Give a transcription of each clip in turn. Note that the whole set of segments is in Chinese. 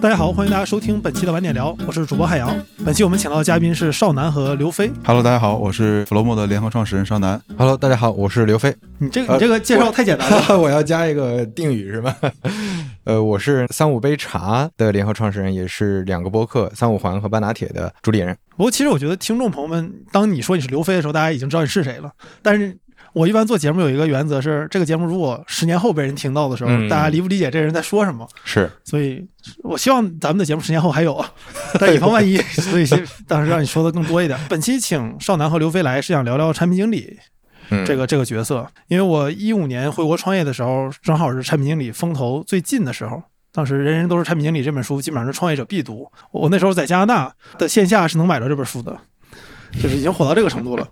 大家好，欢迎大家收听本期的晚点聊，我是主播海洋。本期我们请到的嘉宾是少南和刘飞。Hello，大家好，我是 Flomo 的联合创始人少南。Hello，大家好，我是刘飞。你这个你这个介绍太简单了。我要加一个定语是吧？呃，我是三五杯茶的联合创始人，也是两个播客三五环和半打铁的主理人。不过其实我觉得听众朋友们，当你说你是刘飞的时候，大家已经知道你是谁了。但是我一般做节目有一个原则是，这个节目如果十年后被人听到的时候，嗯大家理不理解这人在说什么？是，所以我希望咱们的节目十年 后还有啊，但以防万一，所以先当时让你说的更多一点。本期请少南和刘飞来是想聊聊产品经理嗯，这个这个角色，因为我一五年回国创业的时候，正好是产品经理风头最近的时候。当时《人人都是产品经理》这本书基本上是创业者必读。我那时候在加拿大的线下是能买到这本书的，就是已经火到这个程度了。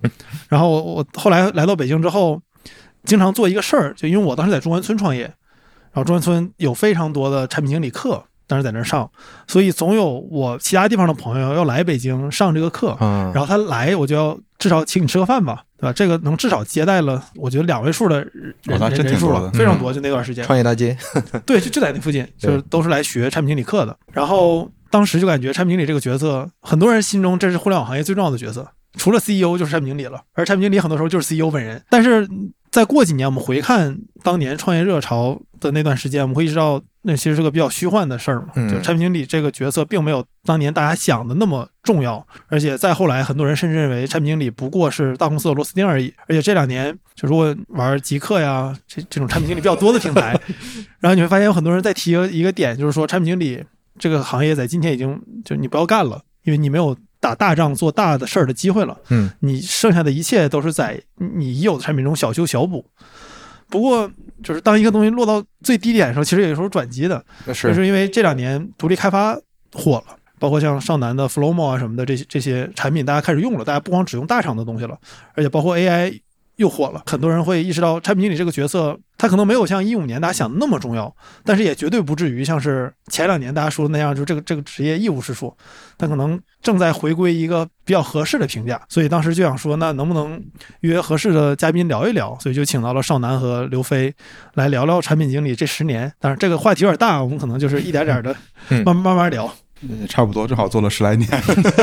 然后我我后来来到北京之后，经常做一个事儿，就因为我当时在中关村创业，然后中关村有非常多的产品经理课，当时在那儿上，所以总有我其他地方的朋友要来北京上这个课。嗯，然后他来，我就要至少请你吃个饭吧，对吧？这个能至少接待了，我觉得两位数的人人数了，非常多。就那段时间，创业大街，对，就就在那附近，就是都是来学产品经理课的。然后当时就感觉产品经理这个角色，很多人心中这是互联网行业最重要的角色，除了 CEO 就是产品经理了。而产品经理很多时候就是 CEO 本人。但是再过几年，我们回看当年创业热潮的那段时间，我们会意识到那其实是个比较虚幻的事儿嘛。嗯就产品经理这个角色并没有当年大家想的那么重要，而且再后来，很多人甚至认为产品经理不过是大公司的螺丝钉而已。而且这两年，就如果玩极客呀这这种产品经理比较多的平台，然后你会发现有很多人在提一个点，就是说产品经理这个行业在今天已经就你不要干了，因为你没有打大仗做大的事儿的机会了。嗯，你剩下的一切都是在你已有的产品中小修小补。不过，就是当一个东西落到最低点的时候，其实也有时候转机的，那就是是因为这两年独立开发火了，包括像上南的 Flowmo 啊什么的这些这些产品，大家开始用了，大家不光只用大厂的东西了，而且包括 AI 又火了，很多人会意识到产品经理这个角色，他可能没有像一五年大家想的那么重要，但是也绝对不至于像是前两年大家说的那样，就这个这个职业一无是处，他可能正在回归一个比较合适的评价，所以当时就想说，那能不能约合适的嘉宾聊一聊？所以就请到了少南和刘飞来聊聊产品经理这十年。当然这个话题有点大，我们可能就是一点点的嗯慢慢慢慢聊。呃差不多，正好做了十来年，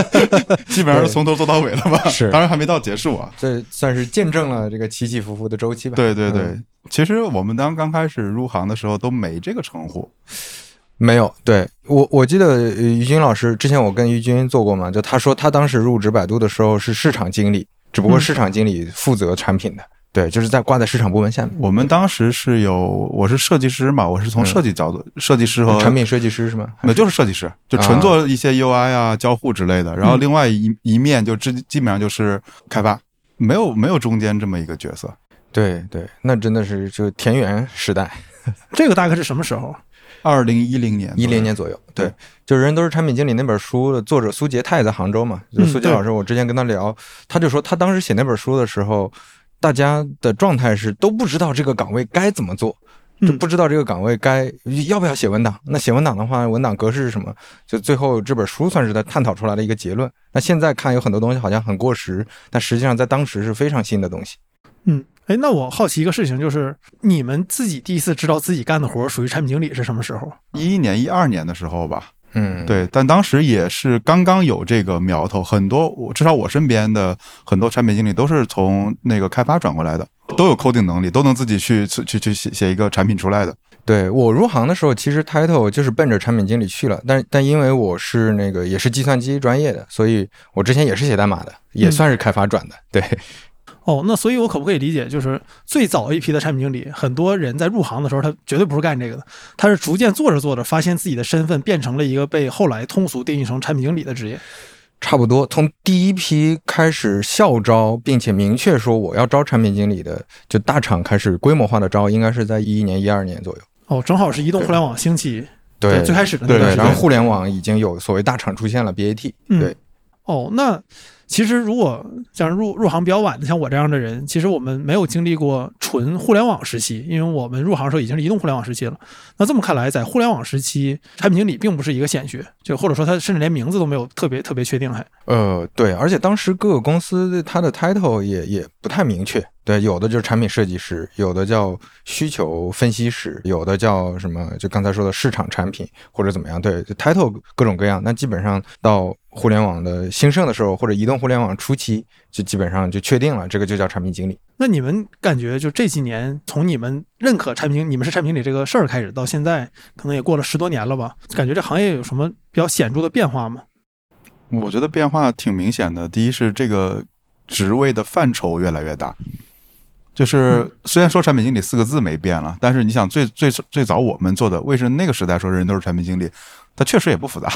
基本上是从头做到尾了吧？是当然还没到结束啊。这算是见证了这个起起伏伏的周期吧？对对对，嗯其实我们当刚开始入行的时候都没这个称呼。没有，对我我记得呃于军老师之前我跟于军做过嘛，就他说他当时入职百度的时候是市场经理，只不过嗯市场经理负责产品的，对，就是在挂在市场部门下面，我们当时是有，我是设计师嘛，我是从设计角度，设计师和产品设计师是吗？那就是设计师，就纯做一些 UI 啊、交互之类的。然后另外一一面就基基本上就是开发，没有没有中间这么一个角色。对对，那真的是就田园时代。这个大概是什么时候？二零一零年，一零年左右，对，就是人都是产品经理那本书的作者苏杰，他也在杭州嘛。就是苏杰老师，我之前跟他聊，他就说他当时写那本书的时候，大家的状态是都不知道这个岗位该怎么做，就嗯不知道这个岗位该要不要写文档。那写文档的话，文档格式是什么？就最后这本书算是他探讨出来的一个结论。那现在看有很多东西好像很过时，但实际上在当时是非常新的东西。嗯，哎，那我好奇一个事情，就是你们自己第一次知道自己干的活儿属于产品经理是什么时候？一一年、一二年的时候吧。嗯，对，但当时也是刚刚有这个苗头，很多我至少我身边的很多产品经理都是从那个开发转过来的，都有 coding 能力，都能自己去去去去写写一个产品出来的。对我入行的时候，其实 title 就是奔着产品经理去了，但但因为我是那个也是计算机专业的，所以我之前也是写代码的，也算是开发转的。对，哦，那所以我可不可以理解，就是最早一批的产品经理，很多人在入行的时候，他绝对不是干这个的，他是逐渐做着做着，发现自己的身份变成了一个被后来通俗定义成产品经理的职业。差不多从第一批开始校招，并且明确说我要招产品经理的，就大厂开始规模化的招，应该是在一一年、一二年左右。哦，正好是移动互联网兴起对，最开始的那对对，段时间。然后互联网已经有所谓大厂出现了，BAT。嗯对，哦，那其实如果像入入行比较晚的，像我这样的人，其实我们没有经历过纯互联网时期，因为我们入行的时候已经是移动互联网时期了。那这么看来，在互联网时期，产品经理并不是一个显学，就或者说他甚至连名字都没有特别特别确定还。呃，对，而且当时各个公司它的 title 也也不太明确，对，有的就是产品设计师，有的叫需求分析师，有的叫什么？就刚才说的市场产品或者怎么样？对，title 各种各样。那基本上到互联网的兴盛的时候，或者移动互联网初期，就基本上就确定了，这个就叫产品经理。那你们感觉就这几年，从你们认可产品，你们是产品经理这个事儿开始，到现在可能也过了十多年了吧？感觉这行业有什么比较显著的变化吗？我觉得变化挺明显的。第一是这个职位的范畴越来越大。就是虽然说产品经理四个字没变了，但是你想最最最早我们做的，为什么那个时代说人都是产品经理，它确实也不复杂，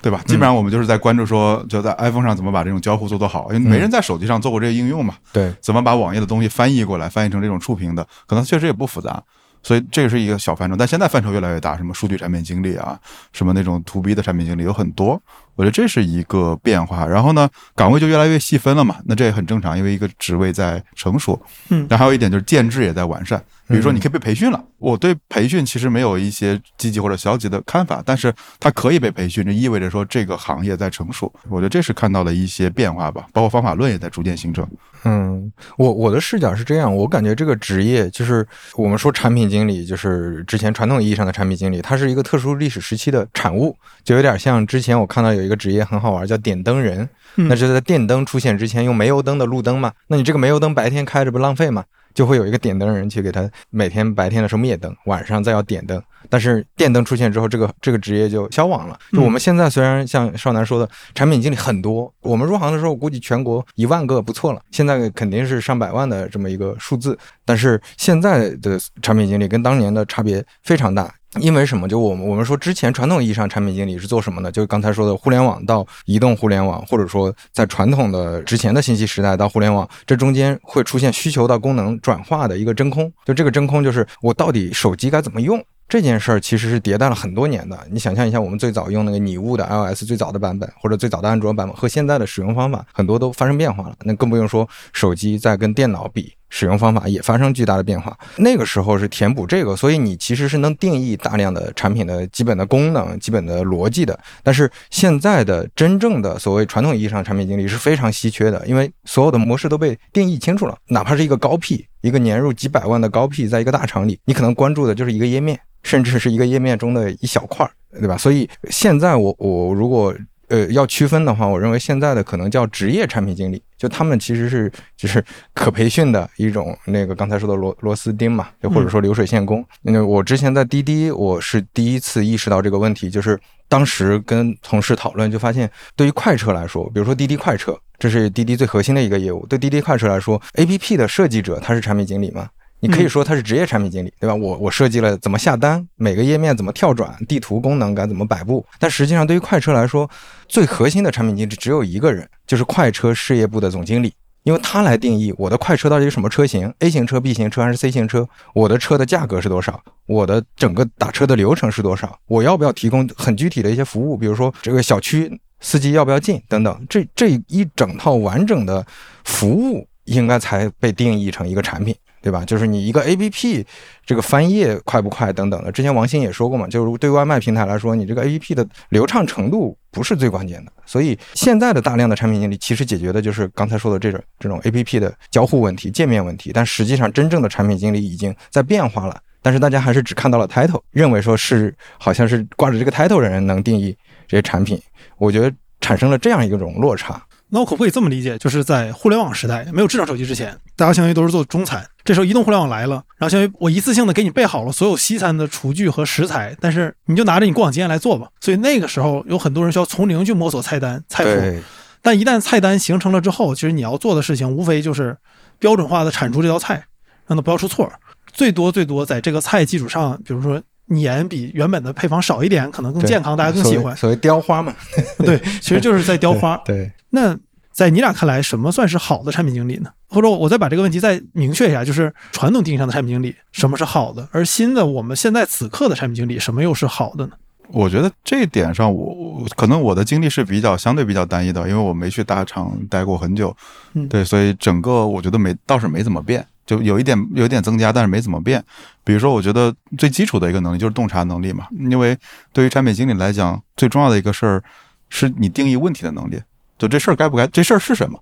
对吧？基本上我们就是在关注说，就在 iPhone 上怎么把这种交互做得好，因为没人在手机上做过这个应用嘛。对，怎么把网页的东西翻译过来，翻译成这种触屏的，可能确实也不复杂。所以这个是一个小范畴，但现在范畴越来越大，什么数据产品经理啊，什么那种 to B 的产品经理有很多。我觉得这是一个变化，然后呢，岗位就越来越细分了嘛，那这也很正常，因为一个职位在成熟。嗯，然后还有一点就是建制也在完善，比如说你可以被培训了。我对培训其实没有一些积极或者消极的看法，但是它可以被培训，这意味着说这个行业在成熟。我觉得这是看到了一些变化吧，包括方法论也在逐渐形成。嗯，我我的视角是这样，我感觉这个职业就是我们说产品经理，就是之前传统意义上的产品经理，它是一个特殊历史时期的产物，就有点像之前我看到有一个职业很好玩，叫点灯人，那就在电灯出现之前用煤油灯的路灯嘛，那你这个煤油灯白天开着不浪费嘛？就会有一个点灯人去给他每天白天的时候灭灯，晚上再要点灯。但是电灯出现之后，这个这个职业就消亡了。就我们现在虽然像少南说的，产品经理很多，我们入行的时候估计全国一万个不错了，现在肯定是上百万的这么一个数字。但是现在的产品经理跟当年的差别非常大。因为什么？就我们我们说之前传统意义上产品经理是做什么呢？就刚才说的互联网到移动互联网，或者说在传统的之前的信息时代到互联网，这中间会出现需求到功能转化的一个真空。就这个真空，就是我到底手机该怎么用这件事儿，其实是迭代了很多年的。你想象一下，我们最早用那个拟物的 iOS 最早的版本，或者最早的安卓版本，和现在的使用方法很多都发生变化了。那更不用说手机在跟电脑比。使用方法也发生巨大的变化。那个时候是填补这个，所以你其实是能定义大量的产品的基本的功能、基本的逻辑的。但是现在的真正的所谓传统意义上产品经理是非常稀缺的，因为所有的模式都被定义清楚了。哪怕是一个高 P，一个年入几百万的高 P，在一个大厂里，你可能关注的就是一个页面，甚至是一个页面中的一小块儿，对吧？所以现在我我如果。呃，要区分的话，我认为现在的可能叫职业产品经理，就他们其实是就是可培训的一种那个刚才说的螺螺丝钉嘛，就或者说流水线工。因为我之前在滴滴，我是第一次意识到这个问题，就是当时跟同事讨论，就发现对于快车来说，比如说滴滴快车，这是滴滴最核心的一个业务，对滴滴快车来说，APP 的设计者他是产品经理吗？你可以说他是职业产品经理，对吧？我我设计了怎么下单，每个页面怎么跳转，地图功能该怎么摆布。但实际上，对于快车来说，最核心的产品经理只有一个人，就是快车事业部的总经理，因为他来定义我的快车到底是什么车型，A 型车、B 型车还是 C 型车，我的车的价格是多少，我的整个打车的流程是多少，我要不要提供很具体的一些服务，比如说这个小区司机要不要进等等，这这一整套完整的服务应该才被定义成一个产品。对吧？就是你一个 A P P，这个翻页快不快等等的。之前王鑫也说过嘛，就是对外卖平台来说，你这个 A P P 的流畅程度不是最关键的。所以现在的大量的产品经理其实解决的就是刚才说的这种这种 A P P 的交互问题、界面问题。但实际上，真正的产品经理已经在变化了。但是大家还是只看到了 title，认为说是好像是挂着这个 title 的人能定义这些产品。我觉得产生了这样一种落差。那我可不可以这么理解，就是在互联网时代没有智能手机之前，大家相当于都是做中餐。这时候移动互联网来了，然后相当于我一次性的给你备好了所有西餐的厨具和食材，但是你就拿着你过往经验来做吧。所以那个时候有很多人需要从零去摸索菜单菜谱。但一旦菜单形成了之后，其实你要做的事情无非就是标准化的产出这道菜，让它不要出错。最多最多在这个菜基础上，比如说盐比原本的配方少一点，可能更健康，大家更喜欢。所谓雕花嘛，对，其实就是在雕花。对。那在你俩看来，什么算是好的产品经理呢？或者我再把这个问题再明确一下，就是传统定义上的产品经理，什么是好的？而新的我们现在此刻的产品经理，什么又是好的呢？我觉得这一点上，我可能我的经历是比较相对比较单一的，因为我没去大厂待过很久，嗯，对，所以整个我觉得没倒是没怎么变，就有一点有一点增加，但是没怎么变。比如说，我觉得最基础的一个能力就是洞察能力嘛，因为对于产品经理来讲，最重要的一个事儿是你定义问题的能力。就这事儿该不该？这事儿是什么？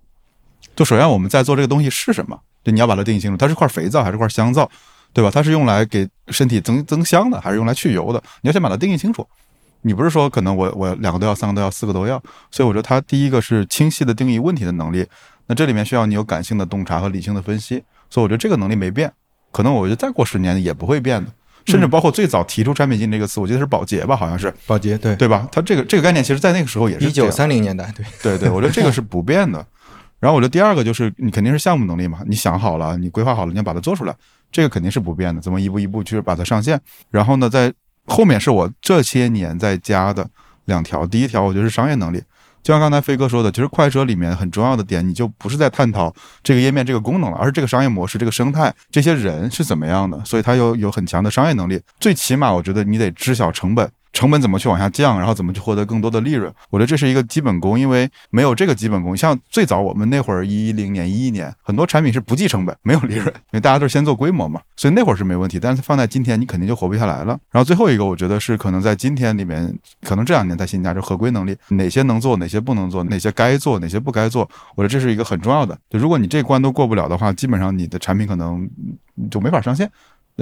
就首先我们在做这个东西是什么？就你要把它定义清楚，它是块肥皂还是块香皂，对吧？它是用来给身体增增香的，还是用来去油的？你要先把它定义清楚。你不是说可能我我两个都要，三个都要，四个都要？所以我觉得它第一个是清晰的定义问题的能力。那这里面需要你有感性的洞察和理性的分析。所以我觉得这个能力没变，可能我觉得再过十年也不会变的。甚至包括最早提出产品经理这个词，我记得是保洁吧，好像是保洁，对对吧？它这个这个概念，其实在那个时候也是一九三零年代，对对对，我觉得这个是不变的。然后我觉得第二个就是你肯定是项目能力嘛，你想好了，你规划好了，你要把它做出来，这个肯定是不变的。怎么一步一步去把它上线？然后呢，在后面是我这些年在加的两条，第一条我觉得是商业能力。就像刚才飞哥说的，其实快车里面很重要的点，你就不是在探讨这个页面这个功能了，而是这个商业模式、这个生态、这些人是怎么样的。所以它有有很强的商业能力。最起码，我觉得你得知晓成本。成本怎么去往下降，然后怎么去获得更多的利润？我觉得这是一个基本功，因为没有这个基本功，像最早我们那会儿一零年、一一年，很多产品是不计成本、没有利润，因为大家都是先做规模嘛，所以那会儿是没问题。但是放在今天，你肯定就活不下来了。然后最后一个，我觉得是可能在今天里面，可能这两年在新加就合规能力，哪些能做，哪些不能做，哪些该做，哪些不该做，我觉得这是一个很重要的。就如果你这关都过不了的话，基本上你的产品可能就没法上线，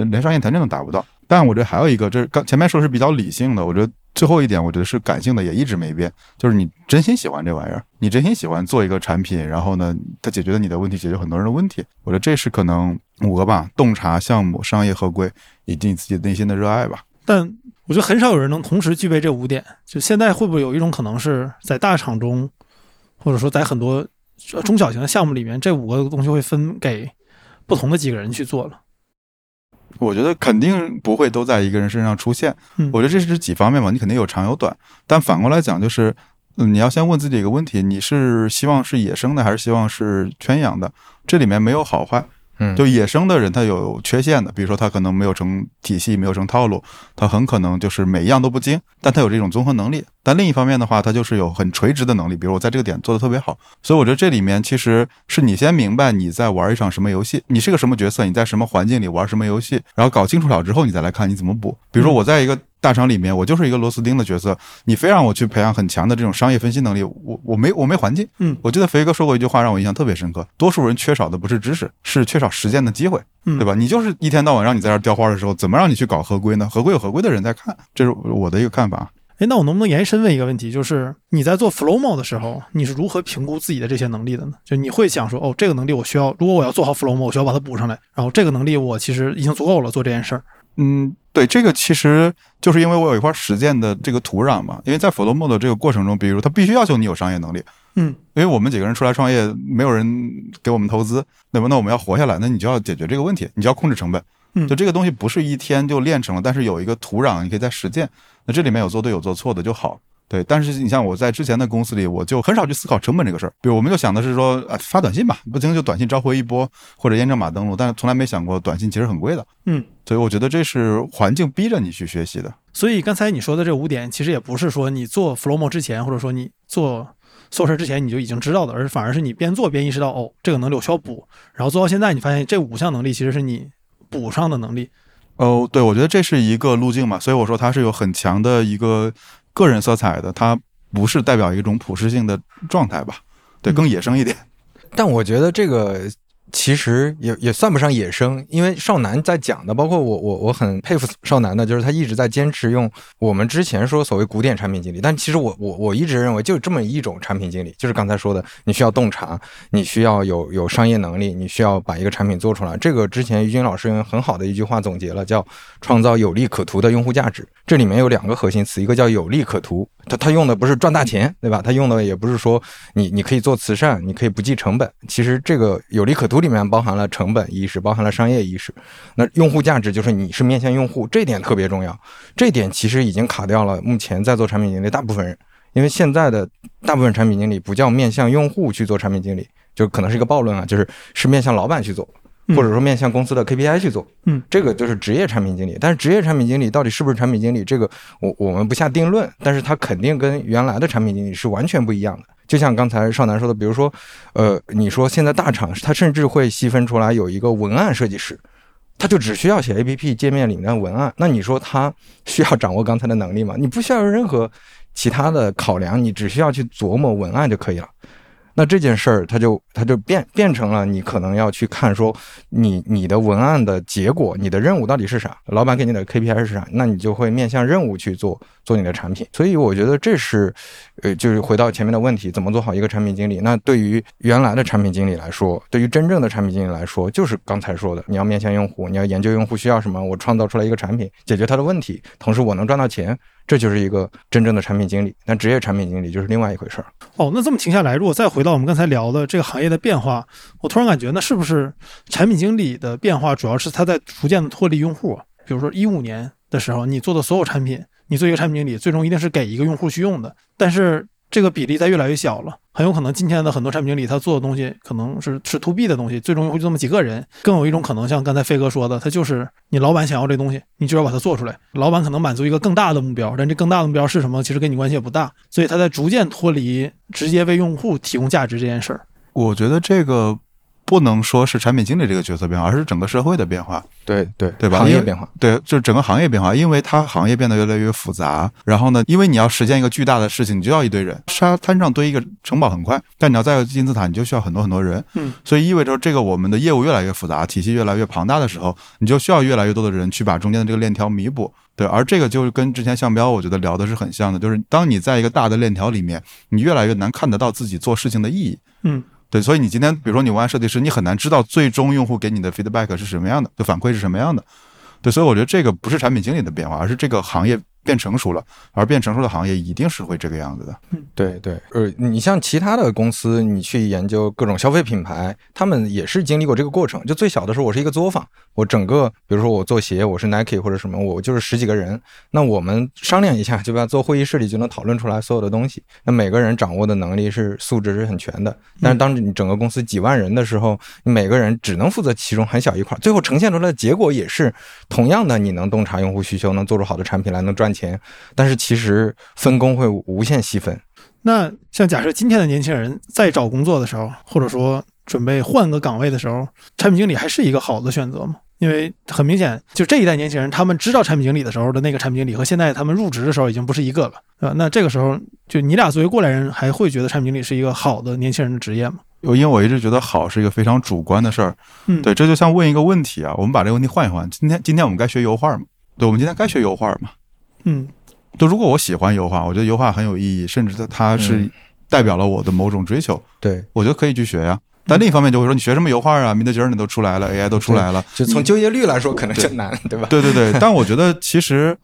连商业条件都达不到。但我觉得还有一个，这是刚前面说是比较理性的，我觉得。最后一点，我觉得是感性的，也一直没变，就是你真心喜欢这玩意儿，你真心喜欢做一个产品，然后呢，它解决了你的问题，解决很多人的问题。我觉得这是可能五个吧：洞察、项目、商业合规，以及你自己内心的热爱吧。但我觉得很少有人能同时具备这五点。就现在会不会有一种可能是在大厂中，或者说在很多中小型的项目里面，这五个东西会分给不同的几个人去做了？我觉得肯定不会都在一个人身上出现。嗯，我觉得这是几方面嘛，你肯定有长有短。但反过来讲，就是你要先问自己一个问题：你是希望是野生的，还是希望是圈养的？这里面没有好坏。嗯，就野生的人他有缺陷的，比如说他可能没有成体系，没有成套路，他很可能就是每一样都不精，但他有这种综合能力。但另一方面的话，他就是有很垂直的能力，比如我在这个点做的特别好。所以我觉得这里面其实是你先明白你在玩一场什么游戏，你是个什么角色，你在什么环境里玩什么游戏，然后搞清楚了之后，你再来看你怎么补。比如说我在一个。大厂里面，我就是一个螺丝钉的角色。你非让我去培养很强的这种商业分析能力，我我没我没环境。嗯，我记得肥哥说过一句话，让我印象特别深刻：多数人缺少的不是知识，是缺少实践的机会，对吧？你就是一天到晚让你在这雕花的时候，怎么让你去搞合规呢？合规有合规的人在看，这是我的一个看法。哎，那我能不能延伸问一个问题，就是你在做 Flowmo 的时候，你是如何评估自己的这些能力的呢？就你会想说，哦，这个能力我需要，如果我要做好 Flowmo，我需要把它补上来，然后这个能力我其实已经足够了，做这件事儿。嗯，对，这个其实就是因为我有一块实践的这个土壤嘛。因为在 Flowmo 的这个过程中，比如他必须要求你有商业能力，嗯，因为我们几个人出来创业，没有人给我们投资，那么？那我们要活下来，那你就要解决这个问题，你就要控制成本。嗯，就这个东西不是一天就练成了，但是有一个土壤，你可以在实践。那这里面有做对有做错的就好。对，但是你像我在之前的公司里，我就很少去思考成本这个事儿。比如，我们就想的是说，啊，发短信吧，不行就短信召回一波，或者验证码登录，但是从来没想过短信其实很贵的。嗯，所以我觉得这是环境逼着你去学习的。所以刚才你说的这五点，其实也不是说你做 Flowmo 之前，或者说你做做事之前你就已经知道的，而反而是你边做边意识到，哦，这个能力我需要补，然后做到现在，你发现这五项能力其实是你补上的能力。哦，对，我觉得这是一个路径嘛，所以我说它是有很强的一个个人色彩的，它。不是代表一种普适性的状态吧？对，更野生一点。但我觉得这个。其实也也算不上野生，因为少南在讲的，包括我我我很佩服少南的，就是他一直在坚持用我们之前说所谓古典产品经理，但其实我我我一直认为就这么一种产品经理，就是刚才说的，你需要洞察，你需要有有商业能力，你需要把一个产品做出来。这个之前于军老师用很好的一句话总结了，叫创造有利可图的用户价值。这里面有两个核心词，一个叫有利可图，他他用的不是赚大钱，对吧？他用的也不是说你你可以做慈善，你可以不计成本。其实这个有利可图。里面包含了成本意识，包含了商业意识。那用户价值就是你是面向用户，这点特别重要。这点其实已经卡掉了目前在做产品经理大部分人，因为现在的大部分产品经理不叫面向用户去做产品经理，就可能是一个暴论啊，就是是面向老板去做，或者说面向公司的 KPI 去做。嗯，这个就是职业产品经理。但是职业产品经理到底是不是产品经理，这个我我们不下定论。但是他肯定跟原来的产品经理是完全不一样的。就像刚才少南说的，比如说，呃，你说现在大厂他甚至会细分出来有一个文案设计师，他就只需要写 APP 界面里面的文案。那你说他需要掌握刚才的能力吗？你不需要任何其他的考量，你只需要去琢磨文案就可以了。那这件事儿，它就它就变变成了你可能要去看说你你的文案的结果，你的任务到底是啥？老板给你的 KPI 是啥？那你就会面向任务去做做你的产品。所以我觉得这是，呃，就是回到前面的问题，怎么做好一个产品经理？那对于原来的产品经理来说，对于真正的产品经理来说，就是刚才说的，你要面向用户，你要研究用户需要什么，我创造出来一个产品，解决他的问题，同时我能赚到钱。这就是一个真正的产品经理，但职业产品经理就是另外一回事儿。哦，那这么停下来，如果再回到我们刚才聊的这个行业的变化，我突然感觉，那是不是产品经理的变化主要是他在逐渐的脱离用户？比如说一五年的时候，你做的所有产品，你做一个产品经理，最终一定是给一个用户去用的，但是。这个比例在越来越小了，很有可能今天的很多产品经理他做的东西可能是是 to B 的东西，最终会就这么几个人。更有一种可能，像刚才飞哥说的，他就是你老板想要这东西，你就要把它做出来。老板可能满足一个更大的目标，但这更大的目标是什么，其实跟你关系也不大。所以他在逐渐脱离直接为用户提供价值这件事儿。我觉得这个。不能说是产品经理这个角色变化，而是整个社会的变化。对对对吧？行业变化，对，就是整个行业变化，因为它行业变得越来越复杂。然后呢，因为你要实现一个巨大的事情，你就要一堆人。沙滩上堆一个城堡很快，但你要造金字塔，你就需要很多很多人。嗯，所以意味着这个我们的业务越来越复杂，体系越来越庞大的时候，你就需要越来越多的人去把中间的这个链条弥补。对，而这个就是跟之前向标我觉得聊的是很像的，就是当你在一个大的链条里面，你越来越难看得到自己做事情的意义。嗯。对，所以你今天，比如说你文案设计师，你很难知道最终用户给你的 feedback 是什么样的，就反馈是什么样的。对，所以我觉得这个不是产品经理的变化，而是这个行业。变成熟了，而变成熟的行业一定是会这个样子的。嗯，对对，呃，你像其他的公司，你去研究各种消费品牌，他们也是经历过这个过程。就最小的时候，我是一个作坊，我整个，比如说我做鞋，我是 Nike 或者什么，我就是十几个人，那我们商量一下，就把坐会议室里就能讨论出来所有的东西。那每个人掌握的能力是素质是很全的，但是当你整个公司几万人的时候，每个人只能负责其中很小一块，最后呈现出来的结果也是同样的，你能洞察用户需求，能做出好的产品来，能赚钱。但是其实分工会无限细分。那像假设今天的年轻人在找工作的时候，或者说准备换个岗位的时候，产品经理还是一个好的选择吗？因为很明显，就这一代年轻人，他们知道产品经理的时候的那个产品经理和现在他们入职的时候已经不是一个了，啊，那这个时候，就你俩作为过来人，还会觉得产品经理是一个好的年轻人的职业吗？因为我一直觉得好是一个非常主观的事儿。嗯，对，这就像问一个问题啊，我们把这个问题换一换。今天，今天我们该学油画吗？对，我们今天该学油画吗？嗯。就如果我喜欢油画，我觉得油画很有意义，甚至它它是代表了我的某种追求。对，我觉得可以去学呀。但另一方面就会说，你学什么油画啊？米德吉尔你都出来了，AI 都出来了，就从就业率来说可能就难，对吧？对对对。但我觉得其实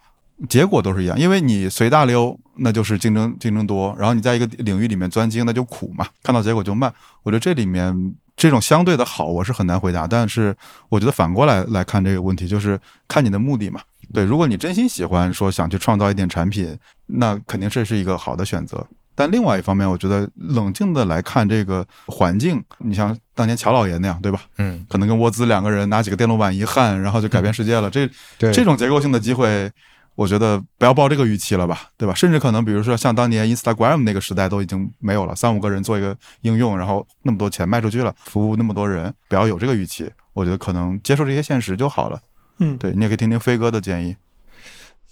结果都是一样，因为你随大溜，那就是竞争竞争多；然后你在一个领域里面钻精，那就苦嘛，看到结果就慢。我觉得这里面这种相对的好，我是很难回答。但是我觉得反过来来看这个问题，就是看你的目的嘛。对，如果你真心喜欢说想去创造一点产品，那肯定这是一个好的选择。但另外一方面，我觉得冷静的来看这个环境，你像当年乔老爷那样，对吧？嗯，可能跟沃兹两个人拿几个电路板一焊，然后就改变世界了。这这种结构性的机会，我觉得不要抱这个预期了吧，对吧？甚至可能比如说像当年 Instagram 那个时代都已经没有了，三五个人做一个应用，然后那么多钱卖出去了，服务那么多人，不要有这个预期。我觉得可能接受这些现实就好了。嗯，对你也可以听听飞哥的建议。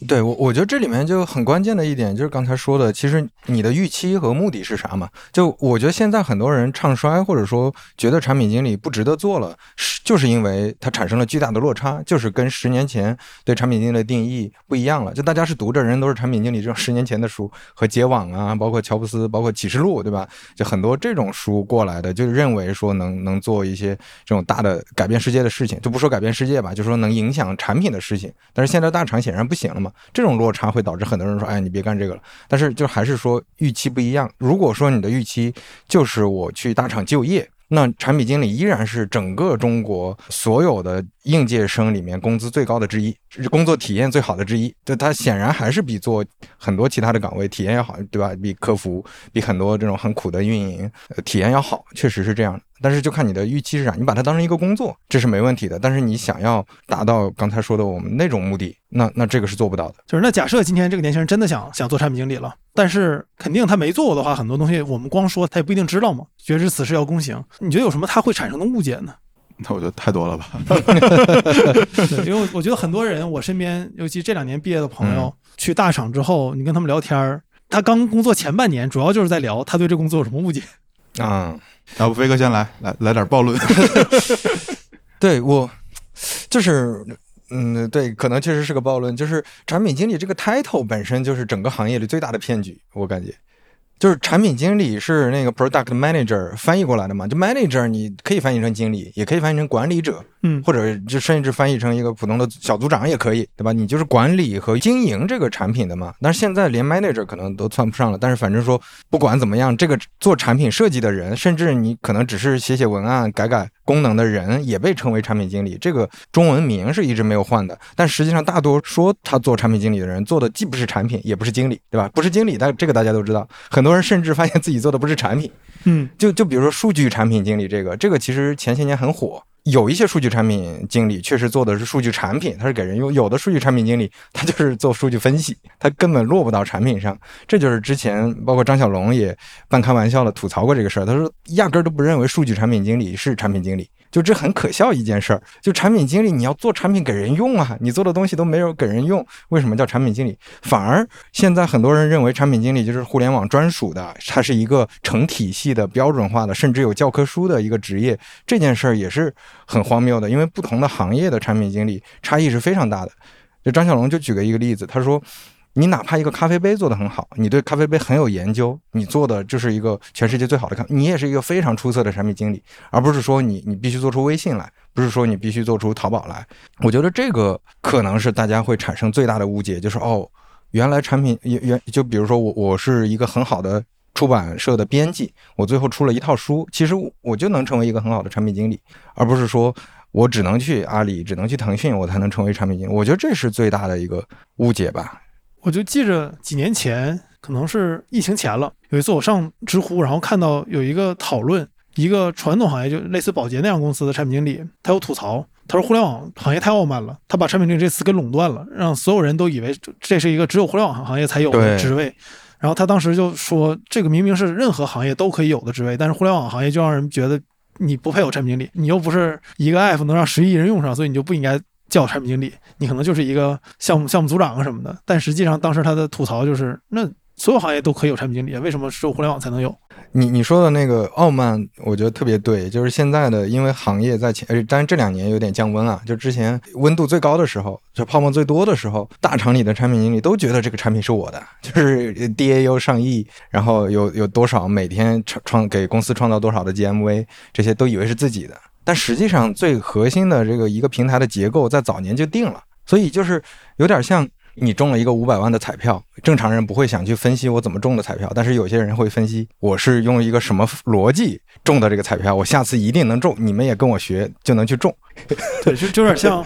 对我，我觉得这里面就很关键的一点就是刚才说的，其实你的预期和目的是啥嘛？就我觉得现在很多人唱衰，或者说觉得产品经理不值得做了，是就是因为它产生了巨大的落差，就是跟十年前对产品经理的定义不一样了。就大家是读着人都是产品经理这种十年前的书和结网啊，包括乔布斯，包括启示录，对吧？就很多这种书过来的，就认为说能能做一些这种大的改变世界的事情，就不说改变世界吧，就说能影响产品的事情。但是现在大厂显然不行了嘛。这种落差会导致很多人说：“哎，你别干这个了。”但是就还是说预期不一样。如果说你的预期就是我去大厂就业，那产品经理依然是整个中国所有的应届生里面工资最高的之一，工作体验最好的之一。就他显然还是比做很多其他的岗位体验要好，对吧？比客服，比很多这种很苦的运营体验要好，确实是这样。但是就看你的预期是啥，你把它当成一个工作，这是没问题的。但是你想要达到刚才说的我们那种目的，那那这个是做不到的。就是那假设今天这个年轻人真的想想做产品经理了，但是肯定他没做过的话，很多东西我们光说他也不一定知道嘛。绝知此事要躬行，你觉得有什么他会产生的误解呢？那我觉得太多了吧。因为我觉得很多人，我身边尤其这两年毕业的朋友去大厂之后，你跟他们聊天儿，他刚工作前半年主要就是在聊他对这工作有什么误解。啊。要不飞哥先来，来来点暴论。对我就是。嗯，对，可能确实是个暴论。就是产品经理这个 title 本身就是整个行业里最大的骗局，我感觉。就是产品经理是那个 product manager 翻译过来的嘛？就 manager 你可以翻译成经理，也可以翻译成管理者，嗯，或者就甚至翻译成一个普通的小组长也可以，对吧？你就是管理和经营这个产品的嘛。但是现在连 manager 可能都算不上了。但是反正说不管怎么样，这个做产品设计的人，甚至你可能只是写写文案、改改功能的人，也被称为产品经理。这个中文名是一直没有换的。但实际上，大多说他做产品经理的人，做的既不是产品，也不是经理，对吧？不是经理，但这个大家都知道。很多人甚至发现自己做的不是产品。嗯，就就比如说数据产品经理这个，这个其实前些年很火。有一些数据产品经理确实做的是数据产品，他是给人用；有的数据产品经理他就是做数据分析，他根本落不到产品上。这就是之前包括张小龙也半开玩笑的吐槽过这个事儿，他说压根儿都不认为数据产品经理是产品经理。就这很可笑一件事儿，就产品经理你要做产品给人用啊，你做的东西都没有给人用，为什么叫产品经理？反而现在很多人认为产品经理就是互联网专属的，它是一个成体系的、标准化的，甚至有教科书的一个职业。这件事儿也是很荒谬的，因为不同的行业的产品经理差异是非常大的。就张小龙就举个一个例子，他说。你哪怕一个咖啡杯做得很好，你对咖啡杯很有研究，你做的就是一个全世界最好的咖，你也是一个非常出色的产品经理，而不是说你你必须做出微信来，不是说你必须做出淘宝来。我觉得这个可能是大家会产生最大的误解，就是哦，原来产品原原就比如说我我是一个很好的出版社的编辑，我最后出了一套书，其实我就能成为一个很好的产品经理，而不是说我只能去阿里，只能去腾讯，我才能成为产品经理。我觉得这是最大的一个误解吧。我就记着几年前，可能是疫情前了，有一次我上知乎，然后看到有一个讨论，一个传统行业就类似保洁那样公司的产品经理，他有吐槽，他说互联网行业太傲慢了，他把产品经理这词给垄断了，让所有人都以为这是一个只有互联网行业才有的职位。然后他当时就说，这个明明是任何行业都可以有的职位，但是互联网行业就让人觉得你不配有产品经理，你又不是一个 app 能让十亿人用上，所以你就不应该。叫产品经理，你可能就是一个项目项目组长啊什么的，但实际上当时他的吐槽就是，那所有行业都可以有产品经理，为什么只有互联网才能有？你你说的那个傲慢，我觉得特别对，就是现在的，因为行业在前，但是这两年有点降温啊，就之前温度最高的时候，就泡沫最多的时候，大厂里的产品经理都觉得这个产品是我的，就是 DAU 上亿，然后有有多少每天创创给公司创造多少的 GMV，这些都以为是自己的。但实际上，最核心的这个一个平台的结构在早年就定了，所以就是有点像你中了一个五百万的彩票，正常人不会想去分析我怎么中的彩票，但是有些人会分析我是用一个什么逻辑中的这个彩票，我下次一定能中，你们也跟我学就能去中。对，就就有点像，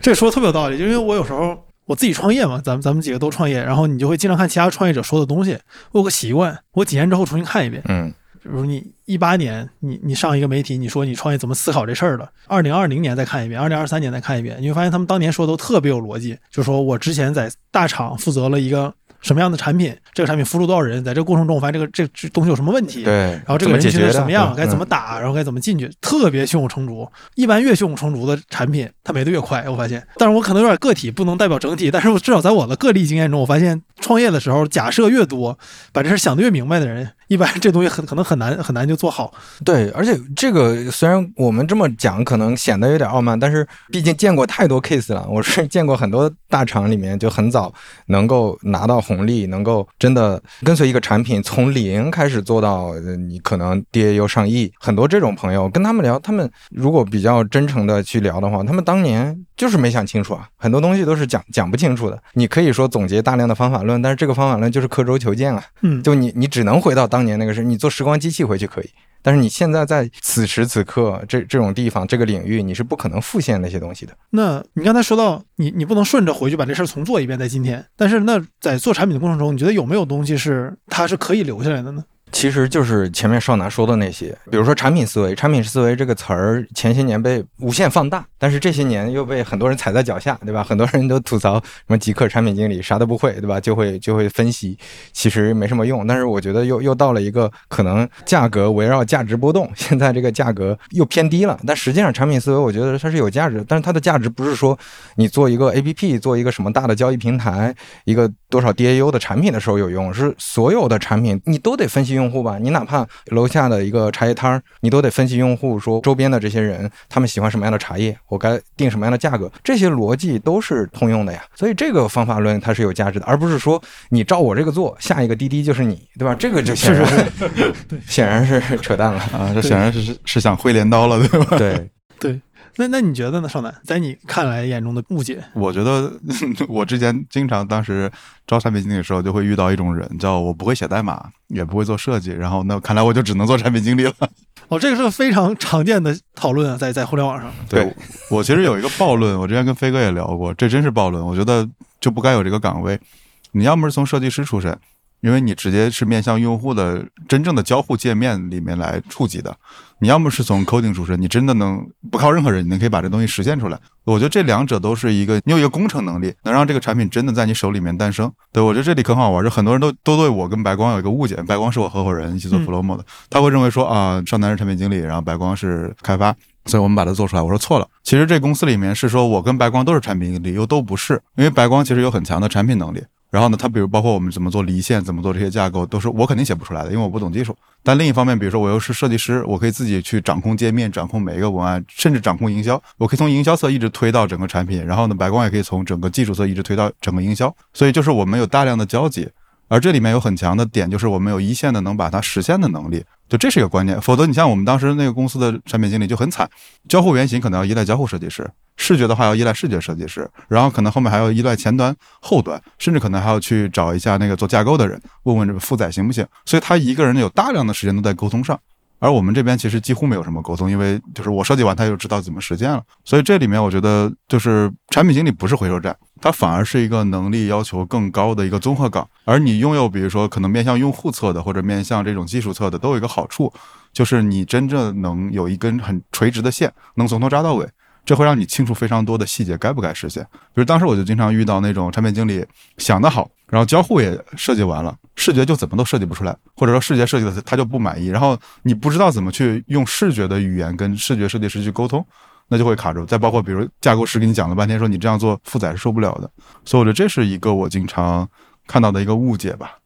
这说的特别有道理，就因为我有时候我自己创业嘛，咱们咱们几个都创业，然后你就会经常看其他创业者说的东西，我有个习惯，我几年之后重新看一遍，嗯。比如你一八年，你你上一个媒体，你说你创业怎么思考这事儿的？二零二零年再看一遍，二零二三年再看一遍，你会发现他们当年说的都特别有逻辑。就说我之前在大厂负责了一个什么样的产品，这个产品服务多少人，在这个过程中我发现这个这这东西有什么问题，对，然后这个人群是什么样，该怎么打，然后该怎么进去，特别胸有成竹。一般越胸有成竹的产品，它没的越快。我发现，但是我可能有点个体，不能代表整体。但是我至少在我的个例经验中，我发现创业的时候，假设越多，把这事想得越明白的人。一般这东西很可能很难很难就做好，对，而且这个虽然我们这么讲可能显得有点傲慢，但是毕竟见过太多 case 了。我是见过很多大厂里面就很早能够拿到红利，能够真的跟随一个产品从零开始做到你可能 DAU 上亿，很多这种朋友跟他们聊，他们如果比较真诚的去聊的话，他们当年就是没想清楚啊，很多东西都是讲讲不清楚的。你可以说总结大量的方法论，但是这个方法论就是刻舟求剑啊，嗯，就你你只能回到当。年那个事你做时光机器回去可以，但是你现在在此时此刻这这种地方这个领域，你是不可能复现那些东西的。那你刚才说到你你不能顺着回去把这事儿重做一遍，在今天，但是那在做产品的过程中，你觉得有没有东西是它是可以留下来的呢？其实就是前面少拿说的那些，比如说产品思维，产品思维这个词儿前些年被无限放大，但是这些年又被很多人踩在脚下，对吧？很多人都吐槽什么极客产品经理啥都不会，对吧？就会就会分析，其实没什么用。但是我觉得又又到了一个可能价格围绕价值波动，现在这个价格又偏低了。但实际上产品思维我觉得它是有价值，但是它的价值不是说你做一个 APP，做一个什么大的交易平台，一个多少 DAU 的产品的时候有用，是所有的产品你都得分析。用户吧。你哪怕楼下的一个茶叶摊儿，你都得分析用户，说周边的这些人他们喜欢什么样的茶叶，我该定什么样的价格，这些逻辑都是通用的呀。所以这个方法论它是有价值的，而不是说你照我这个做，下一个滴滴就是你，对吧？这个就显然 显然是扯淡了。啊，这显然是是是想挥镰刀了，对吧？对，对，那那你觉得呢，少南？在你看来眼中的误解，我觉得 我之前经常当时招产品经理的时候，就会遇到一种人，叫我不会写代码，也不会做设计，然后那看来我就只能做产品经理了。哦，这个是个非常常见的讨论啊，在在互联网上。对我其实有一个暴论，我之前跟飞哥也聊过，这真是暴论。我觉得就不该有这个岗位。你要么是从设计师出身，因为你直接是面向用户的真正的交互界面里面来触及的；你要么是从 coding 出身，你真的能不靠任何人，你能可以把这东西实现出来。我觉得这两者都是一个，你有一个工程能力，能让这个产品真的在你手里面诞生。对我觉得这里很好玩，就很多人都都对我跟白光有一个误解，白光是我合伙人，一起做 Flomo 的，他会认为说啊，少南是产品经理，然后白光是开发。所以我们把它做出来。我说错了，其实这公司里面是说我跟白光都是产品经理，又都不是，因为白光其实有很强的产品能力。然后呢，他比如包括我们怎么做离线，怎么做这些架构，都是我肯定写不出来的，因为我不懂技术。但另一方面，比如说我又是设计师，我可以自己去掌控界面，掌控每一个文案，甚至掌控营销。我可以从营销侧一直推到整个产品，然后呢，白光也可以从整个技术侧一直推到整个营销。所以就是我们有大量的交集。而这里面有很强的点，就是我们有一线的能把它实现的能力，就这是一个观念。否则，你像我们当时那个公司的产品经理就很惨，交互原型可能要依赖交互设计师，视觉的话要依赖视觉设计师，然后可能后面还要依赖前端、后端，甚至可能还要去找一下那个做架构的人，问问这个负载行不行。所以他一个人有大量的时间都在沟通上。而我们这边其实几乎没有什么沟通，因为就是我设计完，他就知道怎么实现了。所以这里面我觉得就是产品经理不是回收站，它反而是一个能力要求更高的一个综合岗。而你拥有比如说可能面向用户侧的或者面向这种技术侧的，都有一个好处，就是你真正能有一根很垂直的线，能从头扎到尾。这会让你清楚非常多的细节该不该实现。比如当时我就经常遇到那种产品经理想得好，然后交互也设计完了，视觉就怎么都设计不出来，或者说视觉设计的他就不满意，然后你不知道怎么去用视觉的语言跟视觉设计师去沟通，那就会卡住。再包括比如架构师给你讲了半天，说你这样做负载是受不了的。所以我觉得这是一个我经常看到的一个误解吧。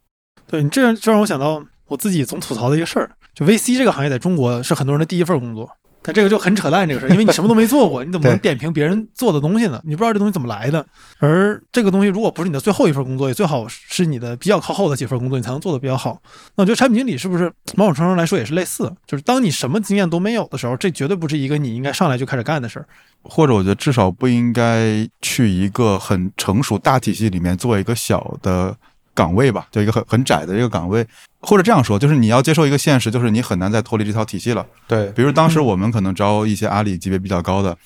对你这这让我想到我自己总吐槽的一个事儿，就 VC 这个行业在中国是很多人的第一份工作。但这个就很扯淡，这个事儿，因为你什么都没做过，你怎么能 点评别人做的东西呢？你不知道这东西怎么来的。而这个东西如果不是你的最后一份工作，也最好是你的比较靠后的几份工作，你才能做的比较好。那我觉得产品经理是不是某种程度上来说也是类似？就是当你什么经验都没有的时候，这绝对不是一个你应该上来就开始干的事儿。或者我觉得至少不应该去一个很成熟大体系里面做一个小的岗位吧，就一个很很窄的一个岗位。或者这样说，就是你要接受一个现实，就是你很难再脱离这套体系了。对，比如当时我们可能招一些阿里级别比较高的，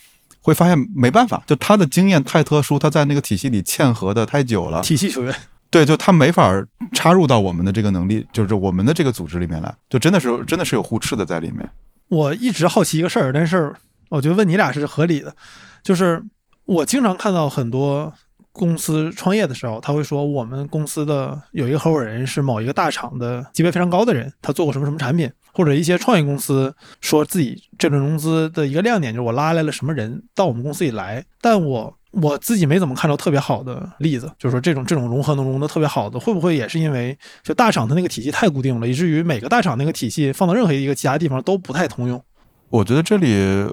会发现没办法，就他的经验太特殊，他在那个体系里嵌合的太久了。体系球员，对，就他没法插入到我们的这个能力，就是我们的这个组织里面来，就真的是真的是有互斥的在里面。我一直好奇一个事儿，但是我觉得问你俩是合理的，就是我经常看到很多。公司创业的时候，他会说我们公司的有一个合伙人是某一个大厂的级别非常高的人，他做过什么什么产品，或者一些创业公司说自己这轮融资的一个亮点就是我拉来了什么人到我们公司里来，但我我自己没怎么看到特别好的例子，就是说这种这种融合能融的特别好的，会不会也是因为就大厂的那个体系太固定了，以至于每个大厂那个体系放到任何一个其他地方都不太通用？我觉得这里。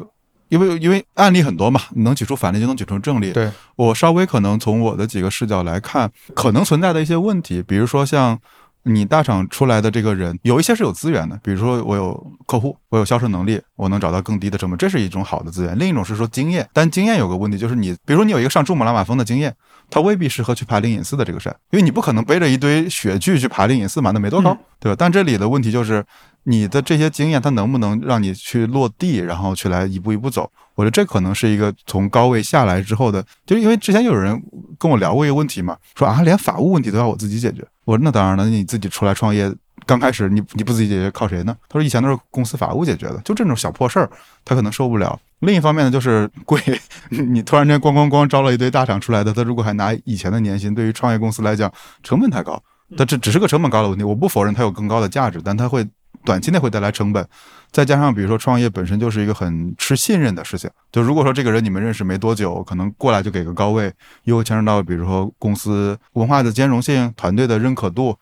因为因为案例很多嘛，你能举出反例就能举出正例。对我稍微可能从我的几个视角来看，可能存在的一些问题，比如说像你大厂出来的这个人，有一些是有资源的，比如说我有客户，我有销售能力，我能找到更低的成本，这是一种好的资源。另一种是说经验，但经验有个问题，就是你比如说你有一个上珠穆朗玛峰的经验，它未必适合去爬灵隐寺的这个山，因为你不可能背着一堆雪具去爬灵隐寺嘛，那没多高，对吧？但这里的问题就是。你的这些经验，它能不能让你去落地，然后去来一步一步走？我觉得这可能是一个从高位下来之后的，就因为之前有人跟我聊过一个问题嘛，说啊，连法务问题都要我自己解决。我说那当然了，你自己出来创业，刚开始你你不自己解决，靠谁呢？他说以前都是公司法务解决的，就这种小破事儿，他可能受不了。另一方面呢，就是贵，你突然间咣咣咣招了一堆大厂出来的，他如果还拿以前的年薪，对于创业公司来讲，成本太高。但这只是个成本高的问题，我不否认它有更高的价值，但它会。短期内会带来成本，再加上比如说创业本身就是一个很吃信任的事情。就如果说这个人你们认识没多久，可能过来就给个高位，又牵扯到比如说公司文化的兼容性、团队的认可度，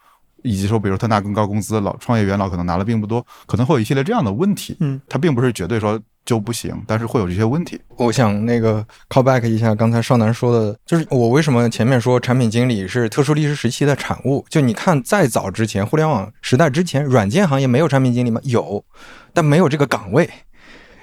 以及说，比如他拿更高工资，老创业元老可能拿的并不多，可能会有一系列这样的问题。嗯，他并不是绝对说就不行，但是会有这些问题。我想那个 call back 一下刚才少南说的，就是我为什么前面说产品经理是特殊历史时期的产物？就你看，再早之前，互联网时代之前，软件行业没有产品经理吗？有，但没有这个岗位。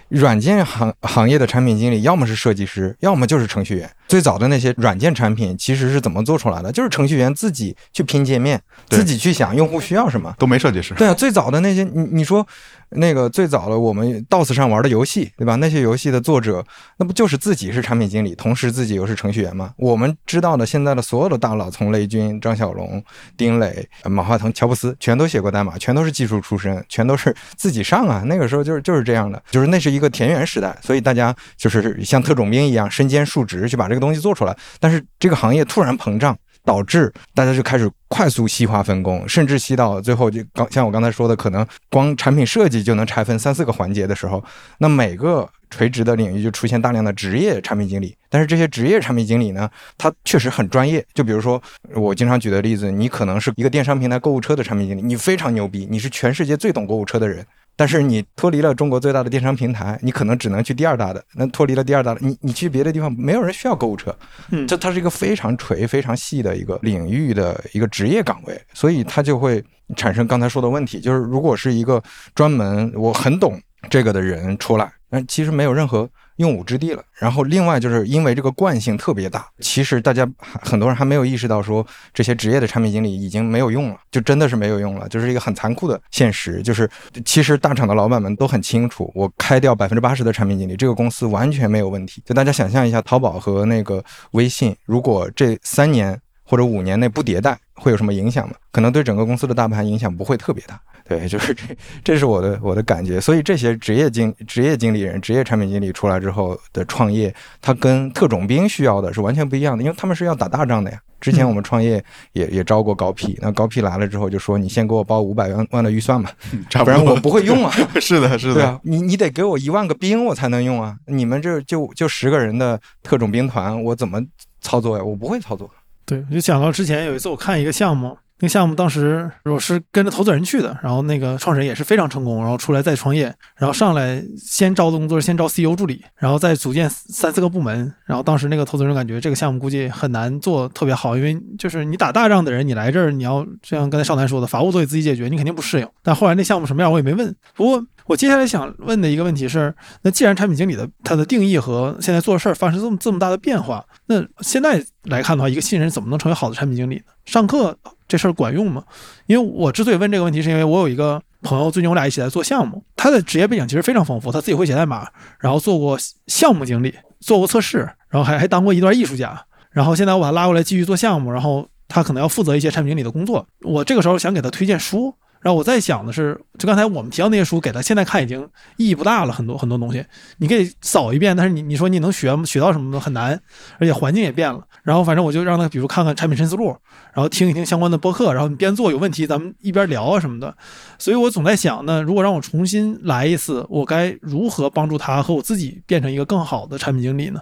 软件行行业的产品经理，要么是设计师，要么就是程序员。最早的那些软件产品其实是怎么做出来的？就是程序员自己去拼界面，自己去想用户需要什么。都没设计师，对啊，最早的那些，你你说那个最早的我们 DOS 上玩的游戏，对吧？那些游戏的作者，那不就是自己是产品经理，同时自己又是程序员吗？我们知道的现在的所有的大佬，从雷军、张小龙、丁磊、呃马化腾、乔布斯，全都写过代码，全都是技术出身，全都是自己上啊。那个时候就是就是这样的，就是那是一个田园时代，所以大家就是像特种兵一样身兼数职去把这这个东西做出来。但是这个行业突然膨胀。导致大家就开始快速细化分工，甚至细到最后就刚像我刚才说的，可能光产品设计就能拆分三四个环节的时候，那每个垂直的领域就出现大量的职业产品经理。但是这些职业产品经理呢，他确实很专业。就比如说我经常举的例子，你可能是一个电商平台购物车的产品经理，你非常牛逼，你是全世界最懂购物车的人。但是你脱离了中国最大的电商平台，你可能只能去第二大的。那脱离了第二大的，你你去别的地方，没有人需要购物车。嗯这它是一个非常垂、非常细的一个领域的一个职业岗位，所以它就会产生刚才说的问题，就是如果是一个专门我很懂这个的人出来，那其实没有任何用武之地了。然后另外就是因为这个惯性特别大，其实大家还很多人还没有意识到说这些职业的产品经理已经没有用了，就真的是没有用了，就是一个很残酷的现实。就是其实大厂的老板们都很清楚，我开掉百分之八十的产品经理，这个公司完全没有问题。就大家想象一下，淘宝和那个微信，如果这三年或者五年内不迭代，会有什么影响吗？可能对整个公司的大盘影响不会特别大。对，就是这，这是我的我的感觉。所以这些职业经职业经理人、职业产品经理出来之后的创业，他跟特种兵需要的是完全不一样的，因为他们是要打大仗的呀。之前我们创业也也招过高 P，那高 P 来了之后就说：“你先给我包五百万万的预算吧，差不不然我不会用啊。”是的，是的，对啊，你你得给我一万个兵我才能用啊！你们这就就十个人的特种兵团，我怎么操作呀？我不会操作。对，我就想到之前有一次我看一个项目，那个项目当时我是跟着投资人去的，然后那个创始人也是非常成功，然后出来再创业，然后上来先招的工作是先招 CEO 助理，然后再组建三四个部门，然后当时那个投资人感觉这个项目估计很难做特别好，因为就是你打大仗的人，你来这儿你要就像刚才少南说的，法务都得自己解决，你肯定不适应。但后来那项目什么样我也没问，不过我接下来想问的一个问题是，那既然产品经理的他的定义和现在做事儿发生这么这么大的变化，那现在来看的话，一个新人怎么能成为好的产品经理呢？上课这事儿管用吗？因为我之所以问这个问题，是因为我有一个朋友，最近我俩一起在做项目，他的职业背景其实非常丰富，他自己会写代码，然后做过项目经理，做过测试，然后还还当过一段艺术家，然后现在我把他拉过来继续做项目，然后他可能要负责一些产品经理的工作。我这个时候想给他推荐书，然后我在想的是，就刚才我们提到那些书，给他现在看已经意义不大了，很多很多东西，你可以扫一遍，但是你你说你能学吗？学到什么的？很难，而且环境也变了。然后反正我就让他，比如看看产品深思路，然后听一听相关的播客，然后你边做有问题，咱们一边聊啊什么的。所以我总在想呢，如果让我重新来一次，我该如何帮助他和我自己变成一个更好的产品经理呢？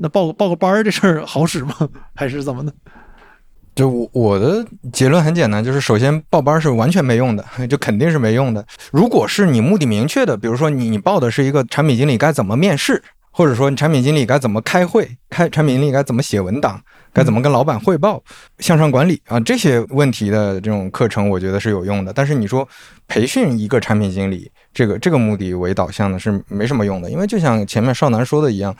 那报报个班儿这事儿好使吗？还是怎么的？就我我的结论很简单，就是首先报班是完全没用的，就肯定是没用的。如果是你目的明确的，比如说你你报的是一个产品经理该怎么面试，或者说你产品经理该怎么开会，开产品经理该怎么写文档，该怎么跟老板汇报，向上管理啊这些问题的这种课程，我觉得是有用的。但是你说培训一个产品经理，这个这个目的为导向的是没什么用的，因为就像前面少南说的一样。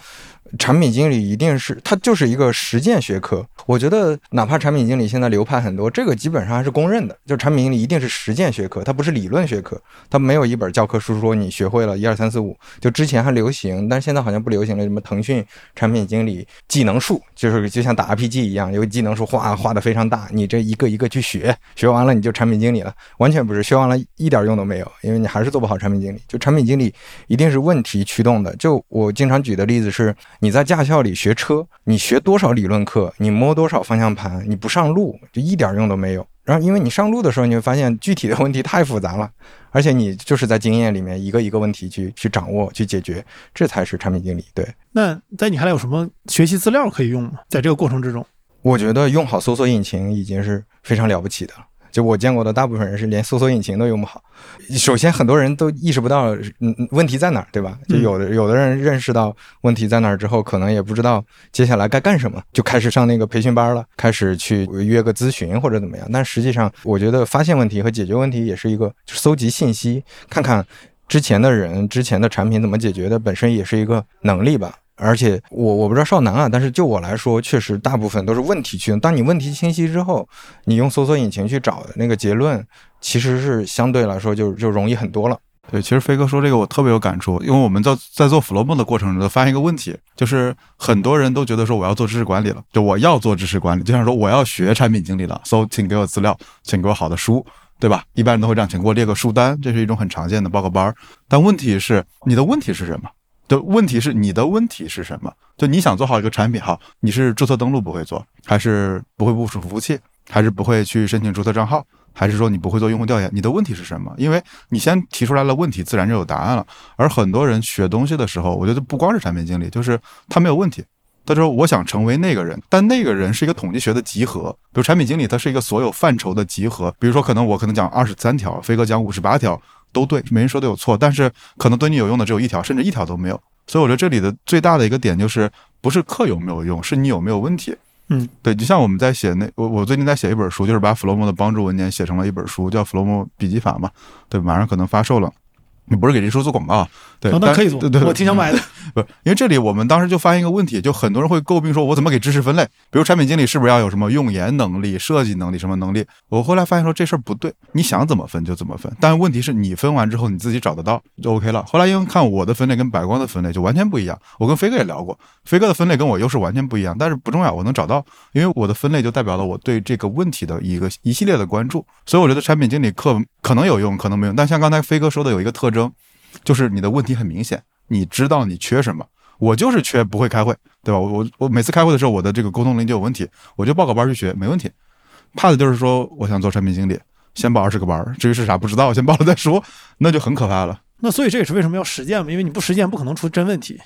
产品经理一定是它就是一个实践学科。我觉得哪怕产品经理现在流派很多，这个基本上还是公认的，就产品经理一定是实践学科，它不是理论学科，它没有一本教科书说你学会了一二三四五。就之前还流行，但是现在好像不流行了。什么腾讯产品经理技能树，就是就像打 RPG 一样，有技能树画画的非常大，你这一个一个去学，学完了你就产品经理了。完全不是，学完了一点用都没有，因为你还是做不好产品经理。就产品经理一定是问题驱动的。就我经常举的例子是。你在驾校里学车，你学多少理论课，你摸多少方向盘，你不上路就一点用都没有。然后，因为你上路的时候，你会发现具体的问题太复杂了，而且你就是在经验里面一个一个问题去去掌握、去解决，这才是产品经理。对，那在你看来有什么学习资料可以用吗？在这个过程之中，我觉得用好搜索引擎已经是非常了不起的了。就我见过的大部分人是连搜索引擎都用不好。首先，很多人都意识不到嗯问题在哪儿，对吧？就有的有的人认识到问题在哪儿之后，可能也不知道接下来该干什么，就开始上那个培训班了，开始去约个咨询或者怎么样。但实际上，我觉得发现问题和解决问题也是一个，就搜集信息，看看之前的人、之前的产品怎么解决的，本身也是一个能力吧。而且我我不知道少男啊，但是就我来说，确实大部分都是问题驱动。当你问题清晰之后，你用搜索引擎去找的那个结论，其实是相对来说就就容易很多了。对，其实飞哥说这个我特别有感触，因为我们在在做 Flow 的过程中发现一个问题，就是很多人都觉得说我要做知识管理了，就我要做知识管理，就像说我要学产品经理了，so 请给我资料，请给我好的书，对吧？一般人都会这样，请给我列个书单，这是一种很常见的报个班儿。但问题是，你的问题是什么？的问题是你的问题是什么？就你想做好一个产品，好，你是注册登录不会做，还是不会部署服务器，还是不会去申请注册账号，还是说你不会做用户调研？你的问题是什么？因为你先提出来了问题，自然就有答案了。而很多人学东西的时候，我觉得不光是产品经理，就是他没有问题，他说我想成为那个人，但那个人是一个统计学的集合，比如产品经理，他是一个所有范畴的集合。比如说，可能我可能讲二十三条，飞哥讲五十八条。都对，没人说都有错，但是可能对你有用的只有一条，甚至一条都没有。所以我觉得这里的最大的一个点就是，不是课有没有用，是你有没有问题。嗯，对，就像我们在写那我我最近在写一本书，就是把弗洛姆的帮助文件写成了一本书，叫弗洛姆笔记法嘛，对，马上可能发售了。你不是给这书做广告，对，那可以做，对对，我挺想买的。不是，因为这里我们当时就发现一个问题，就很多人会诟病说，我怎么给知识分类？比如产品经理是不是要有什么用研能力、设计能力、什么能力？我后来发现说这事儿不对，你想怎么分就怎么分。但问题是你分完之后你自己找得到就 OK 了。后来因为看我的分类跟白光的分类就完全不一样，我跟飞哥也聊过，飞哥的分类跟我又是完全不一样，但是不重要，我能找到，因为我的分类就代表了我对这个问题的一个一系列的关注。所以我觉得产品经理课可能有用，可能没用。但像刚才飞哥说的有一个特征。就是你的问题很明显，你知道你缺什么。我就是缺不会开会，对吧？我我我每次开会的时候，我的这个沟通能力就有问题，我就报个班去学，没问题。怕的就是说，我想做产品经理，先报二十个班，至于是啥不知道，先报了再说，那就很可怕了。那所以这也是为什么要实践嘛？因为你不实践，不可能出真问题。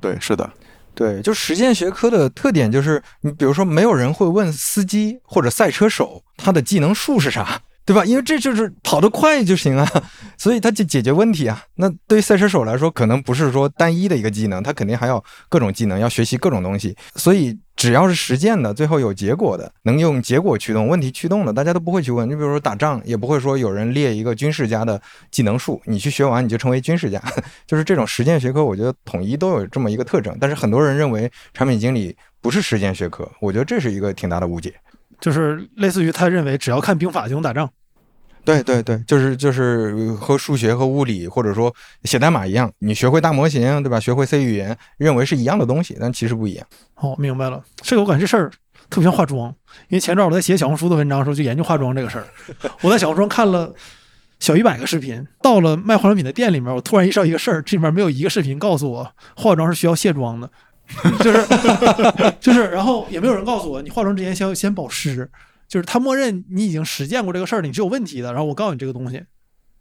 对，是的，对，就实践学科的特点就是，你比如说，没有人会问司机或者赛车手他的技能树是啥。对吧？因为这就是跑得快就行啊，所以它就解决问题啊。那对于赛车手来说，可能不是说单一的一个技能，他肯定还要各种技能，要学习各种东西。所以只要是实践的，最后有结果的，能用结果驱动问题驱动的，大家都不会去问。你比如说打仗，也不会说有人列一个军事家的技能树，你去学完你就成为军事家。就是这种实践学科，我觉得统一都有这么一个特征。但是很多人认为产品经理不是实践学科，我觉得这是一个挺大的误解。就是类似于他认为只要看兵法就能打仗，对对对，就是就是和数学和物理或者说写代码一样，你学会大模型对吧？学会 C 语言，认为是一样的东西，但其实不一样。哦，明白了。这个我感觉这事儿特别像化妆，因为前段我在写小红书的文章的时候就研究化妆这个事儿。我在小红书上看了小一百个视频，到了卖化妆品的店里面，我突然意识到一个事儿，这里面没有一个视频告诉我化妆是需要卸妆的，就是就是，然后也没有人告诉我你化妆之前先先保湿。就是他默认你已经实践过这个事儿，你是有问题的。然后我告诉你这个东西，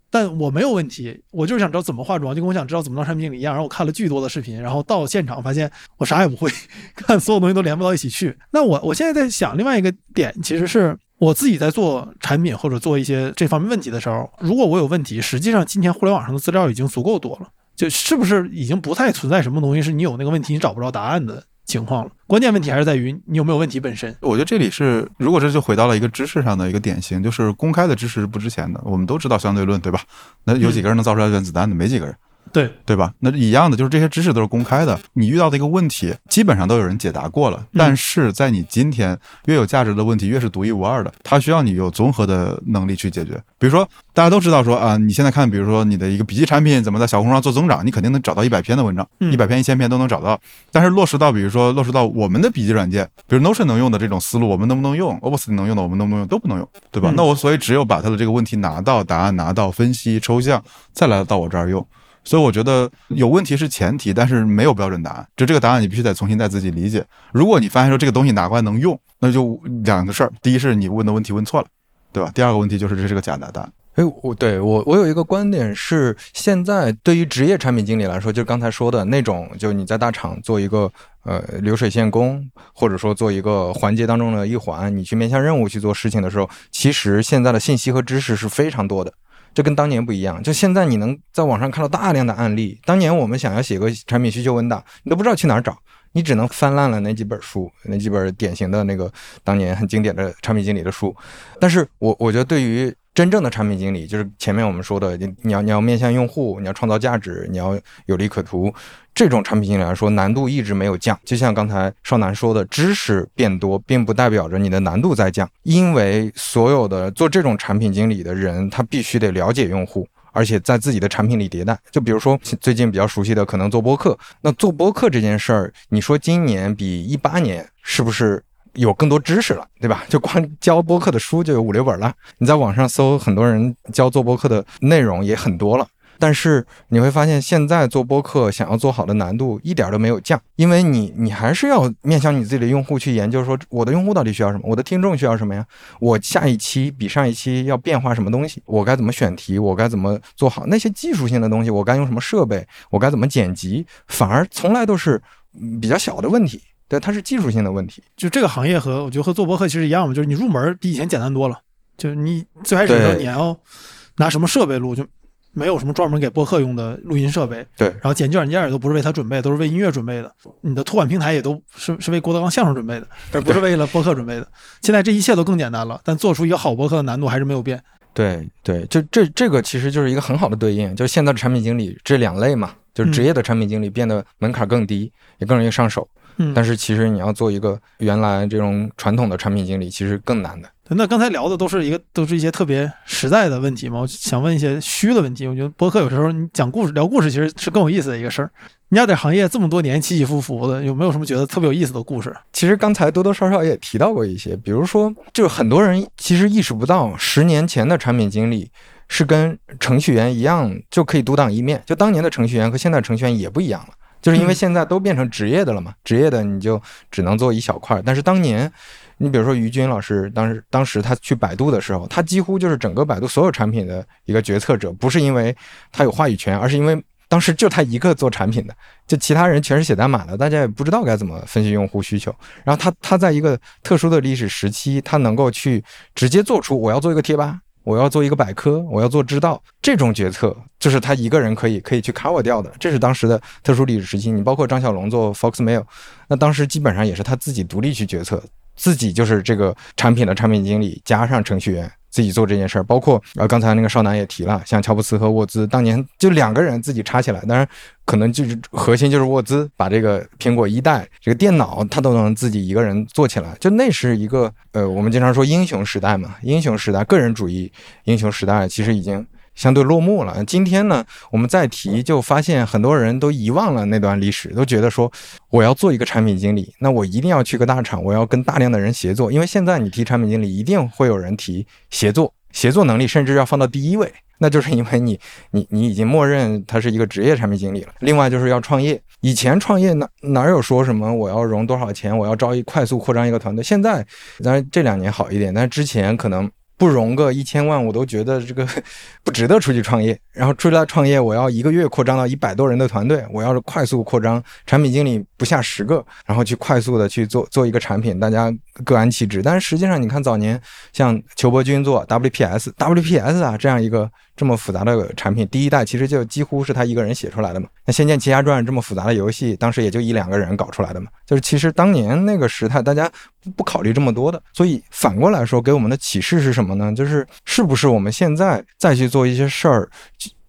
但我没有问题，我就是想知道怎么化妆，就跟我想知道怎么当产品经理一样。然后我看了巨多的视频，然后到现场发现我啥也不会，看所有东西都连不到一起去。那我我现在在想另外一个点，其实是我自己在做产品或者做一些这方面问题的时候，如果我有问题，实际上今天互联网上的资料已经足够多了，就是不是已经不太存在什么东西是你有那个问题你找不着答案的。情况了，关键问题还是在于你有没有问题本身。我觉得这里是，如果这就回到了一个知识上的一个典型，就是公开的知识是不值钱的。我们都知道相对论，对吧？那有几个人能造出来原子弹的？没几个人。对对吧？那一样的，就是这些知识都是公开的。你遇到的一个问题，基本上都有人解答过了。但是在你今天，越有价值的问题越是独一无二的，它需要你有综合的能力去解决。比如说，大家都知道说啊，你现在看，比如说你的一个笔记产品怎么在小红书上做增长，你肯定能找到一百篇的文章，一百篇、一千篇都能找到。但是落实到，比如说落实到我们的笔记软件，比如 Notion 能用的这种思路，我们能不能用？Opus 能用的，我们能不能用？都不能用，对吧？那我所以只有把他的这个问题拿到，答案拿到，分析抽象，再来到我这儿用。所以我觉得有问题是前提，但是没有标准答案。就这个答案，你必须得重新再自己理解。如果你发现说这个东西拿过来能用，那就两个事儿：第一是你问的问题问错了，对吧？第二个问题就是这是个假答案。哎，我对我我有一个观点是，现在对于职业产品经理来说，就是刚才说的那种，就你在大厂做一个呃流水线工，或者说做一个环节当中的一环，你去面向任务去做事情的时候，其实现在的信息和知识是非常多的，这跟当年不一样。就现在你能在网上看到大量的案例，当年我们想要写个产品需求文档，你都不知道去哪儿找，你只能翻烂了那几本书，那几本典型的那个当年很经典的产品经理的书。但是我我觉得对于真正的产品经理就是前面我们说的，你你要你要面向用户，你要创造价值，你要有利可图。这种产品经理来说，难度一直没有降。就像刚才少南说的，知识变多，并不代表着你的难度在降，因为所有的做这种产品经理的人，他必须得了解用户，而且在自己的产品里迭代。就比如说最近比较熟悉的，可能做播客。那做播客这件事儿，你说今年比一八年是不是？有更多知识了，对吧？就光教播客的书就有五六本了。你在网上搜，很多人教做播客的内容也很多了。但是你会发现，现在做播客想要做好的难度一点都没有降，因为你你还是要面向你自己的用户去研究，说我的用户到底需要什么，我的听众需要什么呀？我下一期比上一期要变化什么东西？我该怎么选题？我该怎么做好那些技术性的东西？我该用什么设备？我该怎么剪辑？反而从来都是比较小的问题。对，它是技术性的问题。就这个行业和我觉得和做博客其实一样嘛，就是你入门比以前简单多了。就是你最开始的时候你要拿什么设备录，就没有什么专门给播客用的录音设备。对，然后剪辑软件也都不是为它准备，都是为音乐准备的。你的托管平台也都是是为郭德纲相声准备的，而不是为了播客准备的。现在这一切都更简单了，但做出一个好播客的难度还是没有变。对对，就这这个其实就是一个很好的对应，就是现在的产品经理这两类嘛，就是职业的产品经理变得门槛更低，也更容易上手。嗯，但是其实你要做一个原来这种传统的产品经理，其实更难的。那刚才聊的都是一个，都是一些特别实在的问题嘛。我想问一些虚的问题。我觉得播客有时候你讲故事、聊故事，其实是更有意思的一个事儿。你要在行业这么多年起起伏伏的，有没有什么觉得特别有意思的故事？其实刚才多多少少也提到过一些，比如说，就是很多人其实意识不到，十年前的产品经理是跟程序员一样，就可以独当一面。就当年的程序员和现在程序员也不一样了。就是因为现在都变成职业的了嘛，职业的你就只能做一小块。但是当年，你比如说于军老师，当时当时他去百度的时候，他几乎就是整个百度所有产品的一个决策者，不是因为他有话语权，而是因为当时就他一个做产品的，就其他人全是写代码的，大家也不知道该怎么分析用户需求。然后他他在一个特殊的历史时期，他能够去直接做出我要做一个贴吧。我要做一个百科，我要做知道，这种决策就是他一个人可以可以去砍我掉的。这是当时的特殊历史时期。你包括张小龙做 Foxmail，那当时基本上也是他自己独立去决策，自己就是这个产品的产品经理加上程序员。自己做这件事儿，包括呃刚才那个少南也提了，像乔布斯和沃兹当年就两个人自己插起来，当然可能就是核心就是沃兹把这个苹果一代这个电脑他都能自己一个人做起来，就那是一个呃我们经常说英雄时代嘛，英雄时代个人主义英雄时代其实已经。相对落幕了。今天呢，我们再提，就发现很多人都遗忘了那段历史，都觉得说我要做一个产品经理，那我一定要去个大厂，我要跟大量的人协作。因为现在你提产品经理，一定会有人提协作，协作能力甚至要放到第一位，那就是因为你你你已经默认他是一个职业产品经理了。另外就是要创业，以前创业哪哪有说什么我要融多少钱，我要招一快速扩张一个团队。现在当然这两年好一点，但是之前可能。不融个一千万，我都觉得这个 不值得出去创业。然后出来创业，我要一个月扩张到一百多人的团队，我要是快速扩张，产品经理不下十个，然后去快速的去做做一个产品，大家各安其职。但是实际上，你看早年像裘伯君做 WPS，WPS 啊这样一个。这么复杂的产品，第一代其实就几乎是他一个人写出来的嘛。那《仙剑奇侠传》这么复杂的游戏，当时也就一两个人搞出来的嘛。就是其实当年那个时代，大家不考虑这么多的。所以反过来说，给我们的启示是什么呢？就是是不是我们现在再去做一些事儿，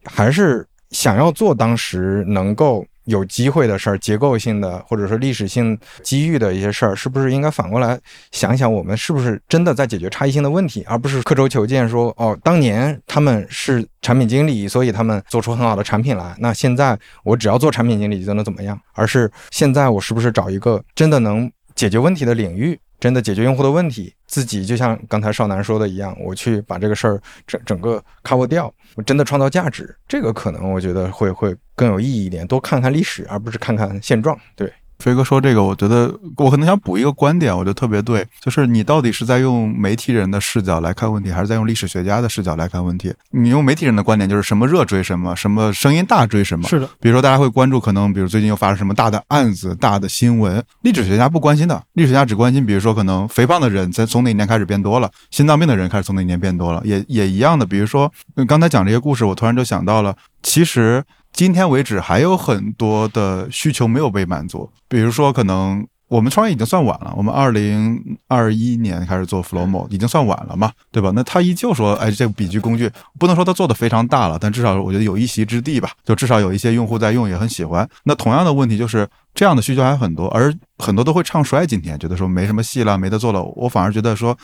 还是想要做当时能够。有机会的事儿，结构性的或者说历史性机遇的一些事儿，是不是应该反过来想想，我们是不是真的在解决差异性的问题，而不是刻舟求剑说哦，当年他们是产品经理，所以他们做出很好的产品来，那现在我只要做产品经理就能怎么样？而是现在我是不是找一个真的能解决问题的领域？真的解决用户的问题，自己就像刚才少南说的一样，我去把这个事儿整整个 cover 掉，我真的创造价值，这个可能我觉得会会更有意义一点。多看看历史，而不是看看现状。对，飞哥说这个，我觉得我可能想补一个观点，我觉得特别对，就是你到底是在用媒体人的视角来看问题，还是在用历史学家的视角来看问题？你用媒体人的观点，就是什么热追什么，什么声音大追什么。是的，比如说大家会关注，可能比如最近又发生什么大的案子、大的新闻，历史学家不关心的，历史学家只关心，比如说可能肥胖的人在从哪年开始变多了，心脏病的人开始从哪年变多了，也也一样的。比如说刚才讲这些故事，我突然就想到了，其实。今天为止还有很多的需求没有被满足，比如说可能我们创业已经算晚了，我们二零二一年开始做 Flowmo 已经算晚了嘛，对吧？那他依旧说，哎，这个笔记工具不能说他做的非常大了，但至少我觉得有一席之地吧，就至少有一些用户在用，也很喜欢。那同样的问题就是这样的需求还很多，而很多都会唱衰。今天觉得说没什么戏了，没得做了。我反而觉得说，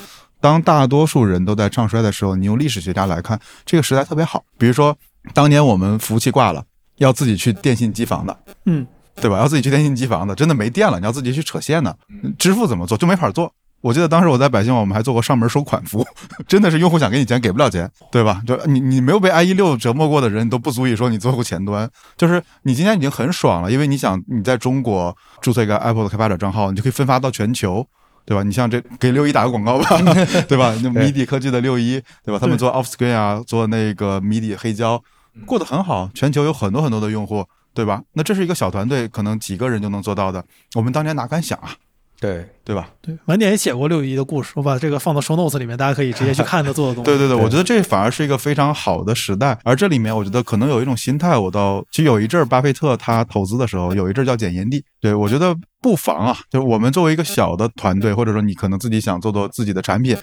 当大多数人都在唱衰的时候，你用历史学家来看，这个时代特别好。比如说当年我们服务器挂了。要自己去电信机房的，嗯，对吧？要自己去电信机房的，真的没电了，你要自己去扯线呢。支付怎么做就没法做。我记得当时我在百姓网，我们还做过上门收款服务，真的是用户想给你钱给不了钱，对吧？就你你没有被 IE 六折磨过的人，你都不足以说你做过前端。就是你今天已经很爽了，因为你想你在中国注册一个 Apple 的开发者账号，你就可以分发到全球，对吧？你像这给六一打个广告吧，对吧？那 MIDI 科技的六一，对吧？他们做 Offscreen 啊，做那个 MIDI 黑胶。过得很好，全球有很多很多的用户，对吧？那这是一个小团队，可能几个人就能做到的。我们当年哪敢想啊？对对吧？对，晚点也写过六一的故事，我把这个放到 show notes 里面，大家可以直接去看他做的东西。对 对对，我觉得这反而是一个非常好的时代。而这里面，我觉得可能有一种心态，我到其实有一阵儿，巴菲特他投资的时候，有一阵儿叫捡烟蒂。对我觉得不妨啊，就是我们作为一个小的团队，或者说你可能自己想做做自己的产品。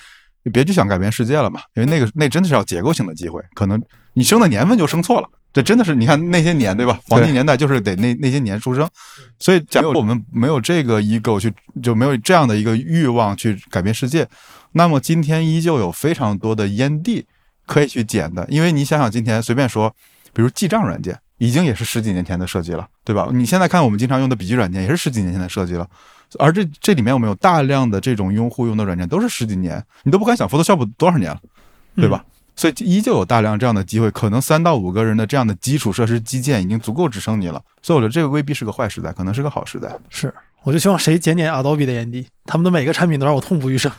你别去想改变世界了嘛，因为那个那真的是要结构性的机会，可能你生的年份就生错了，这真的是你看那些年对吧？黄金年代就是得那那些年出生，所以假如我们没有这个 ego 去，就没有这样的一个欲望去改变世界，那么今天依旧有非常多的烟蒂可以去捡的，因为你想想今天随便说，比如记账软件。已经也是十几年前的设计了，对吧？你现在看我们经常用的笔记软件，也是十几年前的设计了。而这这里面我们有大量的这种用户用的软件，都是十几年，你都不敢想 Photoshop 多少年了，对吧？所以依旧有大量这样的机会，可能三到五个人的这样的基础设施基建已经足够支撑你了。所以我觉得这个未必是个坏时代，可能是个好时代。是，我就希望谁捡捡 Adobe 的眼蒂，他们的每个产品都让我痛不欲生。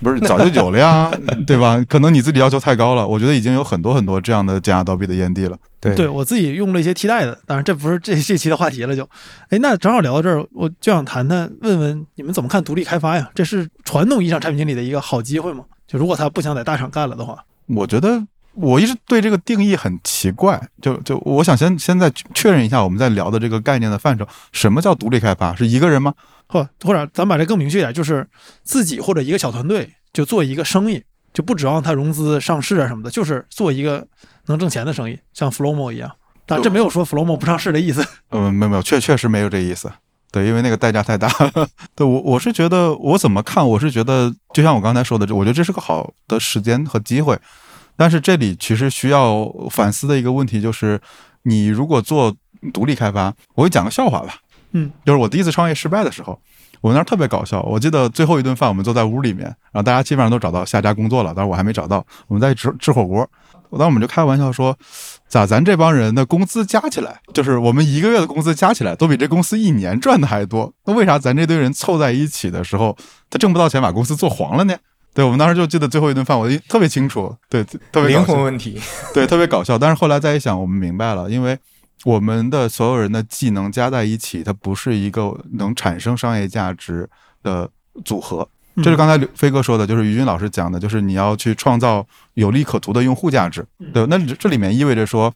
不是早就有了呀，对吧？可能你自己要求太高了。我觉得已经有很多很多这样的减 Adobe 的烟蒂了。对，对我自己用了一些替代的，当然这不是 这这期的话题了。就，哎，那正好聊到这儿，我就想谈谈，问问你们怎么看独立开发呀？这是传统意义上产品经理的一个好机会吗？就如果他不想在大厂干了的话，我觉得我一直对这个定义很奇怪。就就我想先先在确认一下，我们在聊的这个概念的范畴，什么叫独立开发？是一个人吗？或或者咱把这更明确一点，就是自己或者一个小团队就做一个生意，就不指望他融资上市啊什么的，就是做一个能挣钱的生意，像 Flowmo 一样。但这没有说 Flowmo 不上市的意思。嗯，没有没有，确确实没有这意思。对，因为那个代价太大。对我我是觉得，我怎么看？我是觉得，就像我刚才说的，我觉得这是个好的时间和机会。但是这里其实需要反思的一个问题就是，你如果做独立开发，我会讲个笑话吧。嗯，就是我第一次创业失败的时候，我们那儿特别搞笑。我记得最后一顿饭，我们坐在屋里面，然后大家基本上都找到下家工作了，但是我还没找到。我们在吃吃火锅，当时我们就开玩笑说，咋咱这帮人的工资加起来，就是我们一个月的工资加起来，都比这公司一年赚的还多。那为啥咱这堆人凑在一起的时候，他挣不到钱，把公司做黄了呢？对，我们当时就记得最后一顿饭，我特别清楚，对，特别灵魂问题，对，特别搞笑。但是后来再一想，我们明白了，因为。我们的所有人的技能加在一起，它不是一个能产生商业价值的组合。这是刚才飞哥说的，就是于军老师讲的，就是你要去创造有利可图的用户价值。对，那这里面意味着说，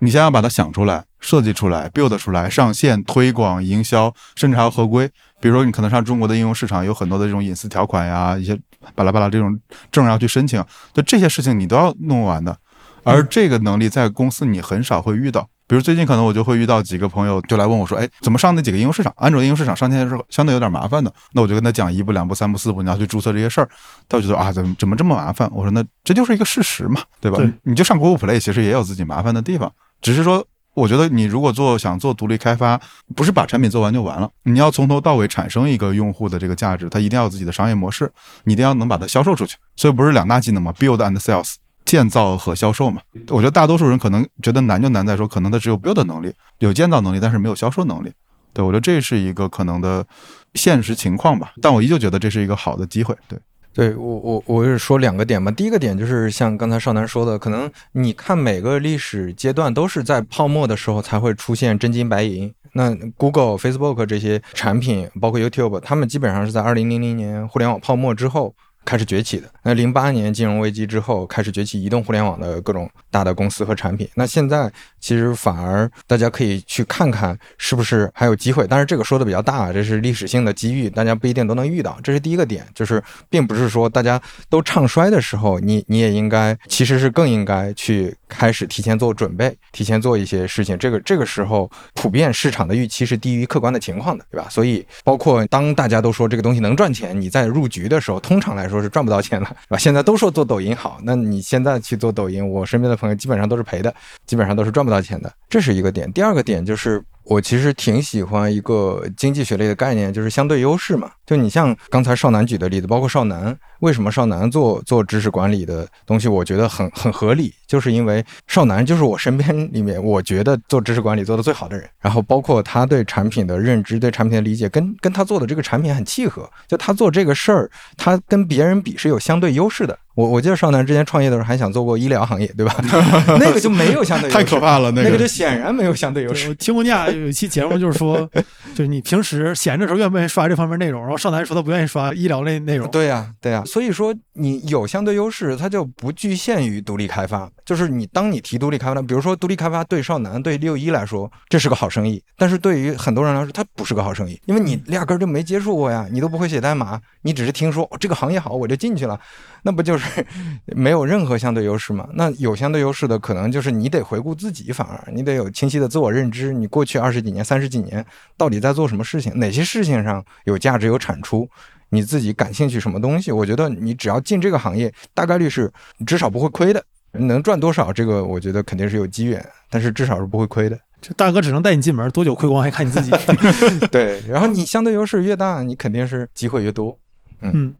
你先要把它想出来、设计出来、build 出来、上线、推广、营销，甚至还要合规。比如说，你可能上中国的应用市场有很多的这种隐私条款呀，一些巴拉巴拉这种证要去申请，就这些事情你都要弄完的。而这个能力在公司你很少会遇到。比如最近可能我就会遇到几个朋友就来问我说，哎，怎么上那几个应用市场？安卓应用市场上线的时候相对有点麻烦的。那我就跟他讲一步两步三步四步，你要去注册这些事儿。他就说啊，怎么怎么这么麻烦？我说那这就是一个事实嘛，对吧？你就上 Google Play，其实也有自己麻烦的地方。只是说，我觉得你如果做想做独立开发，不是把产品做完就完了，你要从头到尾产生一个用户的这个价值，它一定要有自己的商业模式，你一定要能把它销售出去。所以不是两大技能嘛，build and sales。建造和销售嘛，我觉得大多数人可能觉得难就难在说，可能他只有 build 能力，有建造能力，但是没有销售能力。对我觉得这是一个可能的现实情况吧，但我依旧觉得这是一个好的机会。对，对我我我是说两个点嘛，第一个点就是像刚才少南说的，可能你看每个历史阶段都是在泡沫的时候才会出现真金白银。那 Google、Facebook 这些产品，包括 YouTube，他们基本上是在二零零零年互联网泡沫之后。开始崛起的。那零八年金融危机之后，开始崛起移动互联网的各种大的公司和产品。那现在其实反而大家可以去看看是不是还有机会。但是这个说的比较大，这是历史性的机遇，大家不一定都能遇到。这是第一个点，就是并不是说大家都唱衰的时候，你你也应该其实是更应该去开始提前做准备，提前做一些事情。这个这个时候普遍市场的预期是低于客观的情况的，对吧？所以包括当大家都说这个东西能赚钱，你在入局的时候，通常来说说是赚不到钱了，是吧？现在都说做抖音好，那你现在去做抖音，我身边的朋友基本上都是赔的，基本上都是赚不到钱的，这是一个点。第二个点就是。我其实挺喜欢一个经济学类的概念，就是相对优势嘛。就你像刚才少南举的例子，包括少南，为什么少南做做知识管理的东西，我觉得很很合理，就是因为少南就是我身边里面我觉得做知识管理做的最好的人。然后包括他对产品的认知、对产品的理解，跟跟他做的这个产品很契合。就他做这个事儿，他跟别人比是有相对优势的。我我记得少南之前创业的时候还想做过医疗行业，对吧？那个就没有相对优势，太可怕了，那个就显然没有相对优势。我听过你俩有一期节目，就是说，就是你平时闲着时候愿不愿意刷这方面内容？然后少南说他不愿意刷医疗类内容。对呀，对呀。所以说你有相对优势，它就不局限于独立开发。就是你当你提独立开发，比如说独立开发对少男对六一来说这是个好生意，但是对于很多人来说它不是个好生意，因为你压根儿就没接触过呀，你都不会写代码，你只是听说这个行业好我就进去了，那不就是没有任何相对优势吗？那有相对优势的可能就是你得回顾自己，反而你得有清晰的自我认知，你过去二十几年、三十几年到底在做什么事情，哪些事情上有价值、有产出，你自己感兴趣什么东西？我觉得你只要进这个行业，大概率是至少不会亏的。能赚多少？这个我觉得肯定是有机缘，但是至少是不会亏的。这大哥只能带你进门，多久亏光还看你自己。对，然后你相对优势越大，你肯定是机会越多。嗯，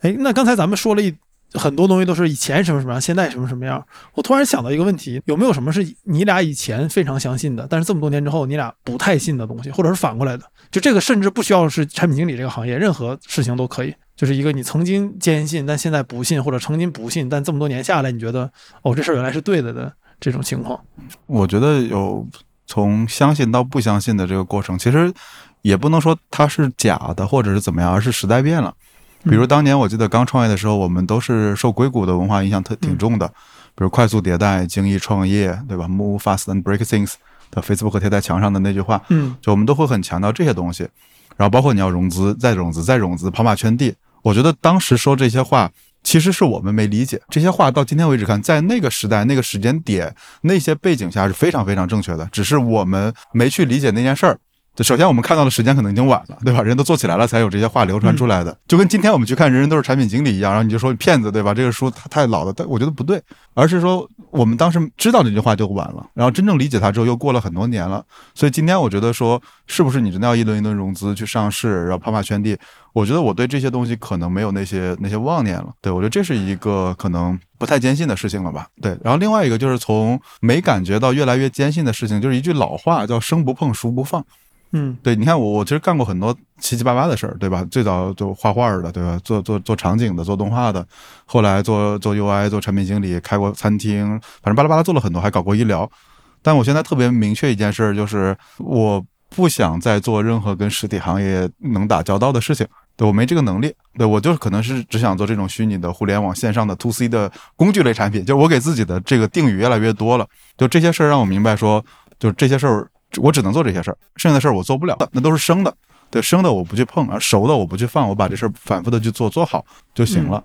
哎，那刚才咱们说了一很多东西，都是以前什么什么样，现在什么什么样。我突然想到一个问题，有没有什么是你俩以前非常相信的，但是这么多年之后你俩不太信的东西，或者是反过来的？就这个甚至不需要是产品经理这个行业，任何事情都可以。就是一个你曾经坚信，但现在不信，或者曾经不信，但这么多年下来，你觉得哦，这事儿原来是对的的这种情况。我觉得有从相信到不相信的这个过程，其实也不能说它是假的或者是怎么样，而是时代变了。比如当年我记得刚创业的时候，我们都是受硅谷的文化影响特挺重的，比如快速迭代、精益创业，对吧？Move fast and break things 的 Facebook 贴在墙上的那句话，嗯，就我们都会很强调这些东西。然后包括你要融资，再融资，再融资，跑马圈地。我觉得当时说这些话，其实是我们没理解这些话。到今天为止看，在那个时代、那个时间点、那些背景下是非常非常正确的，只是我们没去理解那件事儿。首先，我们看到的时间可能已经晚了，对吧？人都做起来了，才有这些话流传出来的。就跟今天我们去看《人人都是产品经理》一样，然后你就说骗子，对吧？这个书它太老了，但我觉得不对，而是说我们当时知道这句话就晚了，然后真正理解它之后又过了很多年了。所以今天我觉得说，是不是你真的要一轮一轮融资去上市，然后跑马圈地？我觉得我对这些东西可能没有那些那些妄念了。对我觉得这是一个可能不太坚信的事情了吧？对。然后另外一个就是从没感觉到越来越坚信的事情，就是一句老话叫“生不碰，熟不放”。嗯，对，你看我我其实干过很多七七八八的事儿，对吧？最早做画画的，对吧？做做做场景的，做动画的，后来做做 UI，做产品经理，开过餐厅，反正巴拉巴拉做了很多，还搞过医疗。但我现在特别明确一件事，就是我不想再做任何跟实体行业能打交道的事情，对我没这个能力。对我就是可能是只想做这种虚拟的互联网线上的 to C 的工具类产品。就我给自己的这个定语越来越多了，就这些事儿让我明白说，就这些事儿。我只能做这些事儿，剩下的事儿我做不了，那都是生的。对，生的我不去碰，啊熟的我不去放，我把这事儿反复的去做，做好就行了。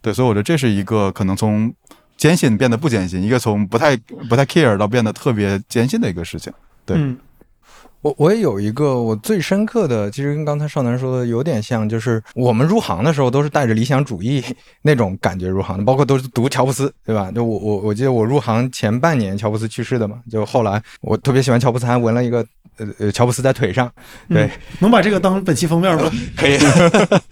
对，所以我觉得这是一个可能从坚信变得不坚信，一个从不太不太 care 到变得特别坚信的一个事情。对。我我也有一个我最深刻的，其实跟刚才少南说的有点像，就是我们入行的时候都是带着理想主义 那种感觉入行的，包括都是读乔布斯，对吧？就我我我记得我入行前半年乔布斯去世的嘛，就后来我特别喜欢乔布斯，还纹了一个呃呃乔布斯在腿上，对，能把这个当本期封面吗？可以，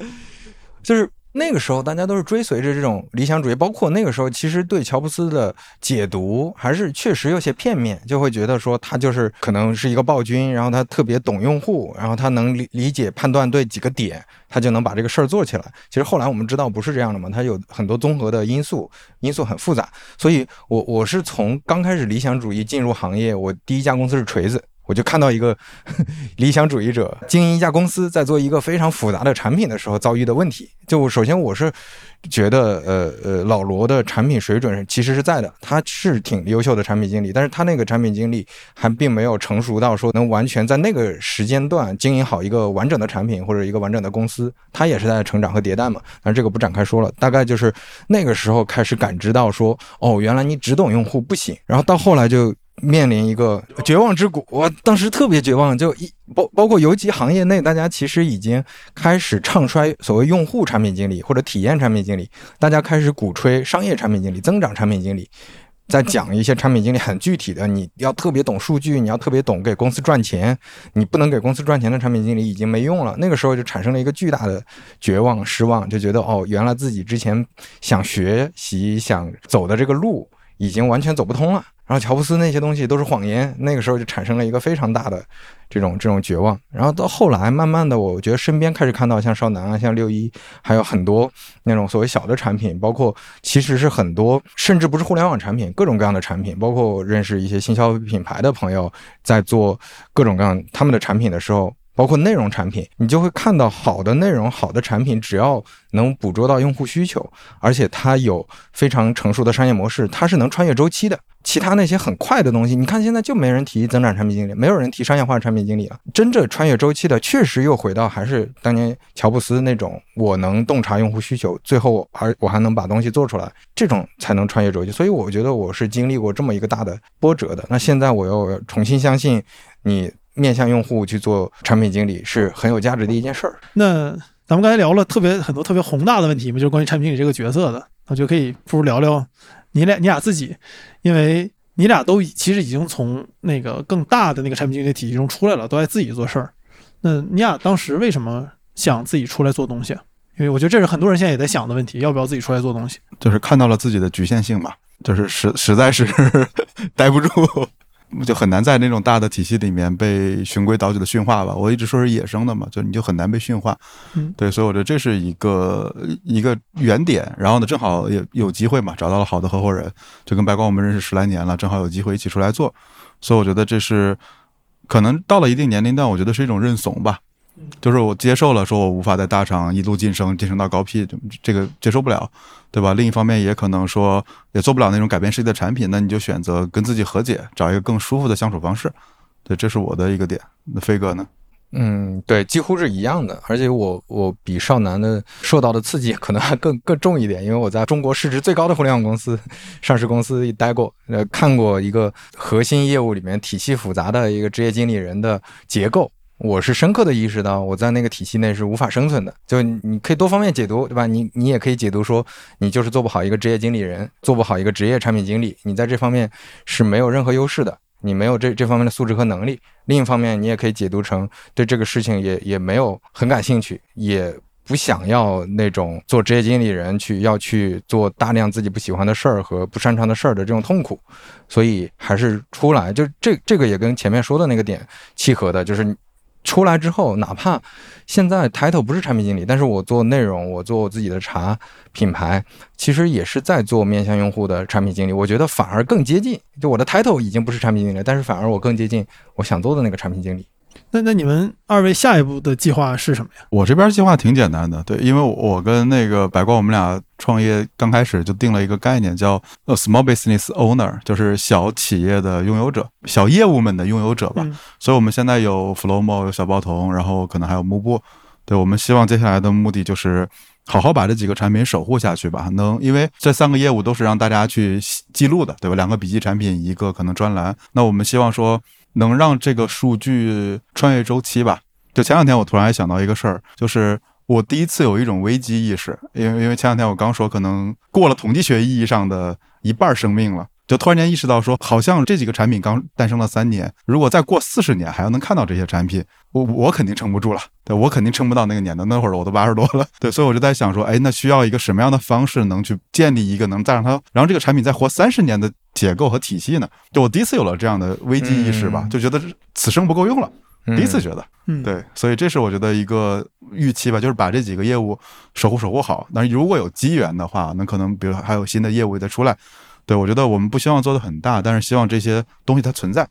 就是那个时候大家都是追随着这种理想主义，包括那个时候其实对乔布斯的解读还是确实有些片面，就会觉得说他就是可能是一个暴君，然后他特别懂用户，然后他能理理解判断对几个点，他就能把这个事儿做起来。其实后来我们知道不是这样的嘛，他有很多综合的因素，因素很复杂。所以我我是从刚开始理想主义进入行业，我第一家公司是锤子。我就看到一个 理想主义者经营一家公司，在做一个非常复杂的产品的时候遭遇的问题。就首先我是觉得，呃呃，老罗的产品水准其实是在的，他是挺优秀的产品经理，但是他那个产品经理还并没有成熟到说能完全在那个时间段经营好一个完整的产品或者一个完整的公司。他也是在成长和迭代嘛，但是这个不展开说了。大概就是那个时候开始感知到说，哦，原来你只懂用户不行。然后到后来就。面临一个绝望之谷，我当时特别绝望，就一包包括尤其行业内，大家其实已经开始唱衰所谓用户产品经理或者体验产品经理，大家开始鼓吹商业产品经理、增长产品经理，在讲一些产品经理很具体的，你要特别懂数据，你要特别懂给公司赚钱，你不能给公司赚钱的产品经理已经没用了。那个时候就产生了一个巨大的绝望、失望，就觉得哦，原来自己之前想学习、想走的这个路已经完全走不通了。然后乔布斯那些东西都是谎言，那个时候就产生了一个非常大的这种这种绝望。然后到后来，慢慢的，我觉得身边开始看到像少南啊，像六一，还有很多那种所谓小的产品，包括其实是很多甚至不是互联网产品，各种各样的产品，包括认识一些新消费品牌的朋友在做各种各样他们的产品的时候，包括内容产品，你就会看到好的内容、好的产品，只要能捕捉到用户需求，而且它有非常成熟的商业模式，它是能穿越周期的。其他那些很快的东西，你看现在就没人提增长产品经理，没有人提商业化产品经理了。真正穿越周期的，确实又回到还是当年乔布斯那种，我能洞察用户需求，最后而我还能把东西做出来，这种才能穿越周期。所以我觉得我是经历过这么一个大的波折的。那现在我又重新相信，你面向用户去做产品经理是很有价值的一件事儿。那咱们刚才聊了特别很多特别宏大的问题嘛，就是关于产品经理这个角色的，我觉得可以不如聊聊。你俩，你俩自己，因为你俩都其实已经从那个更大的那个产品经理体系中出来了，都在自己做事儿。那你俩当时为什么想自己出来做东西？因为我觉得这是很多人现在也在想的问题：要不要自己出来做东西？就是看到了自己的局限性吧，就是实实在是 待不住。就很难在那种大的体系里面被循规蹈矩的驯化吧。我一直说是野生的嘛，就你就很难被驯化。嗯，对，所以我觉得这是一个一个原点。然后呢，正好也有机会嘛，找到了好的合伙人，就跟白光我们认识十来年了，正好有机会一起出来做。所以我觉得这是可能到了一定年龄段，我觉得是一种认怂吧。就是我接受了，说我无法在大厂一路晋升，晋升到高 P，这个接受不了，对吧？另一方面，也可能说也做不了那种改变世界的产品，那你就选择跟自己和解，找一个更舒服的相处方式。对，这是我的一个点。那飞哥呢？嗯，对，几乎是一样的。而且我我比少南的受到的刺激可能还更更重一点，因为我在中国市值最高的互联网公司、上市公司待过，呃，看过一个核心业务里面体系复杂的一个职业经理人的结构。我是深刻的意识到，我在那个体系内是无法生存的。就你可以多方面解读，对吧？你你也可以解读说，你就是做不好一个职业经理人，做不好一个职业产品经理，你在这方面是没有任何优势的，你没有这这方面的素质和能力。另一方面，你也可以解读成对这个事情也也没有很感兴趣，也不想要那种做职业经理人去要去做大量自己不喜欢的事儿和不擅长的事儿的这种痛苦，所以还是出来。就这这个也跟前面说的那个点契合的，就是。出来之后，哪怕现在 title 不是产品经理，但是我做内容，我做我自己的茶品牌，其实也是在做面向用户的产品经理。我觉得反而更接近，就我的 title 已经不是产品经理，但是反而我更接近我想做的那个产品经理。那那你们二位下一步的计划是什么呀？我这边计划挺简单的，对，因为我跟那个白光，我们俩创业刚开始就定了一个概念，叫 small business owner，就是小企业的拥有者，小业务们的拥有者吧。所以我们现在有 Flowmo，有小包童，然后可能还有幕布。对我们希望接下来的目的就是好好把这几个产品守护下去吧。能，因为这三个业务都是让大家去记录的，对吧？两个笔记产品，一个可能专栏。那我们希望说。能让这个数据穿越周期吧？就前两天我突然还想到一个事儿，就是我第一次有一种危机意识，因为因为前两天我刚说可能过了统计学意义上的一半生命了，就突然间意识到说，好像这几个产品刚诞生了三年，如果再过四十年还要能看到这些产品，我我肯定撑不住了，对我肯定撑不到那个年的，那会儿我都八十多了，对，所以我就在想说，哎，那需要一个什么样的方式能去建立一个能再让它，然后这个产品再活三十年的结构和体系呢？就我第一次有了这样的危机意识吧，嗯就觉得此生不够用了，第一次觉得。嗯，，对，所以这是我觉得一个预期吧，就是把这几个业务守护守护好。但是如果有机缘的话，那可能比如还有新的业务再出来，对我觉得我们不希望做的很大，但是希望这些东西它存在，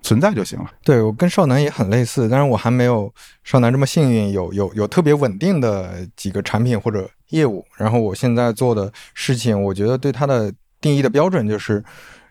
存在就行了。对我跟少南也很类似，但是我还没有少南这么幸运，有有有特别稳定的几个产品或者业务。然后我现在做的事情，我觉得对它的定义的标准就是，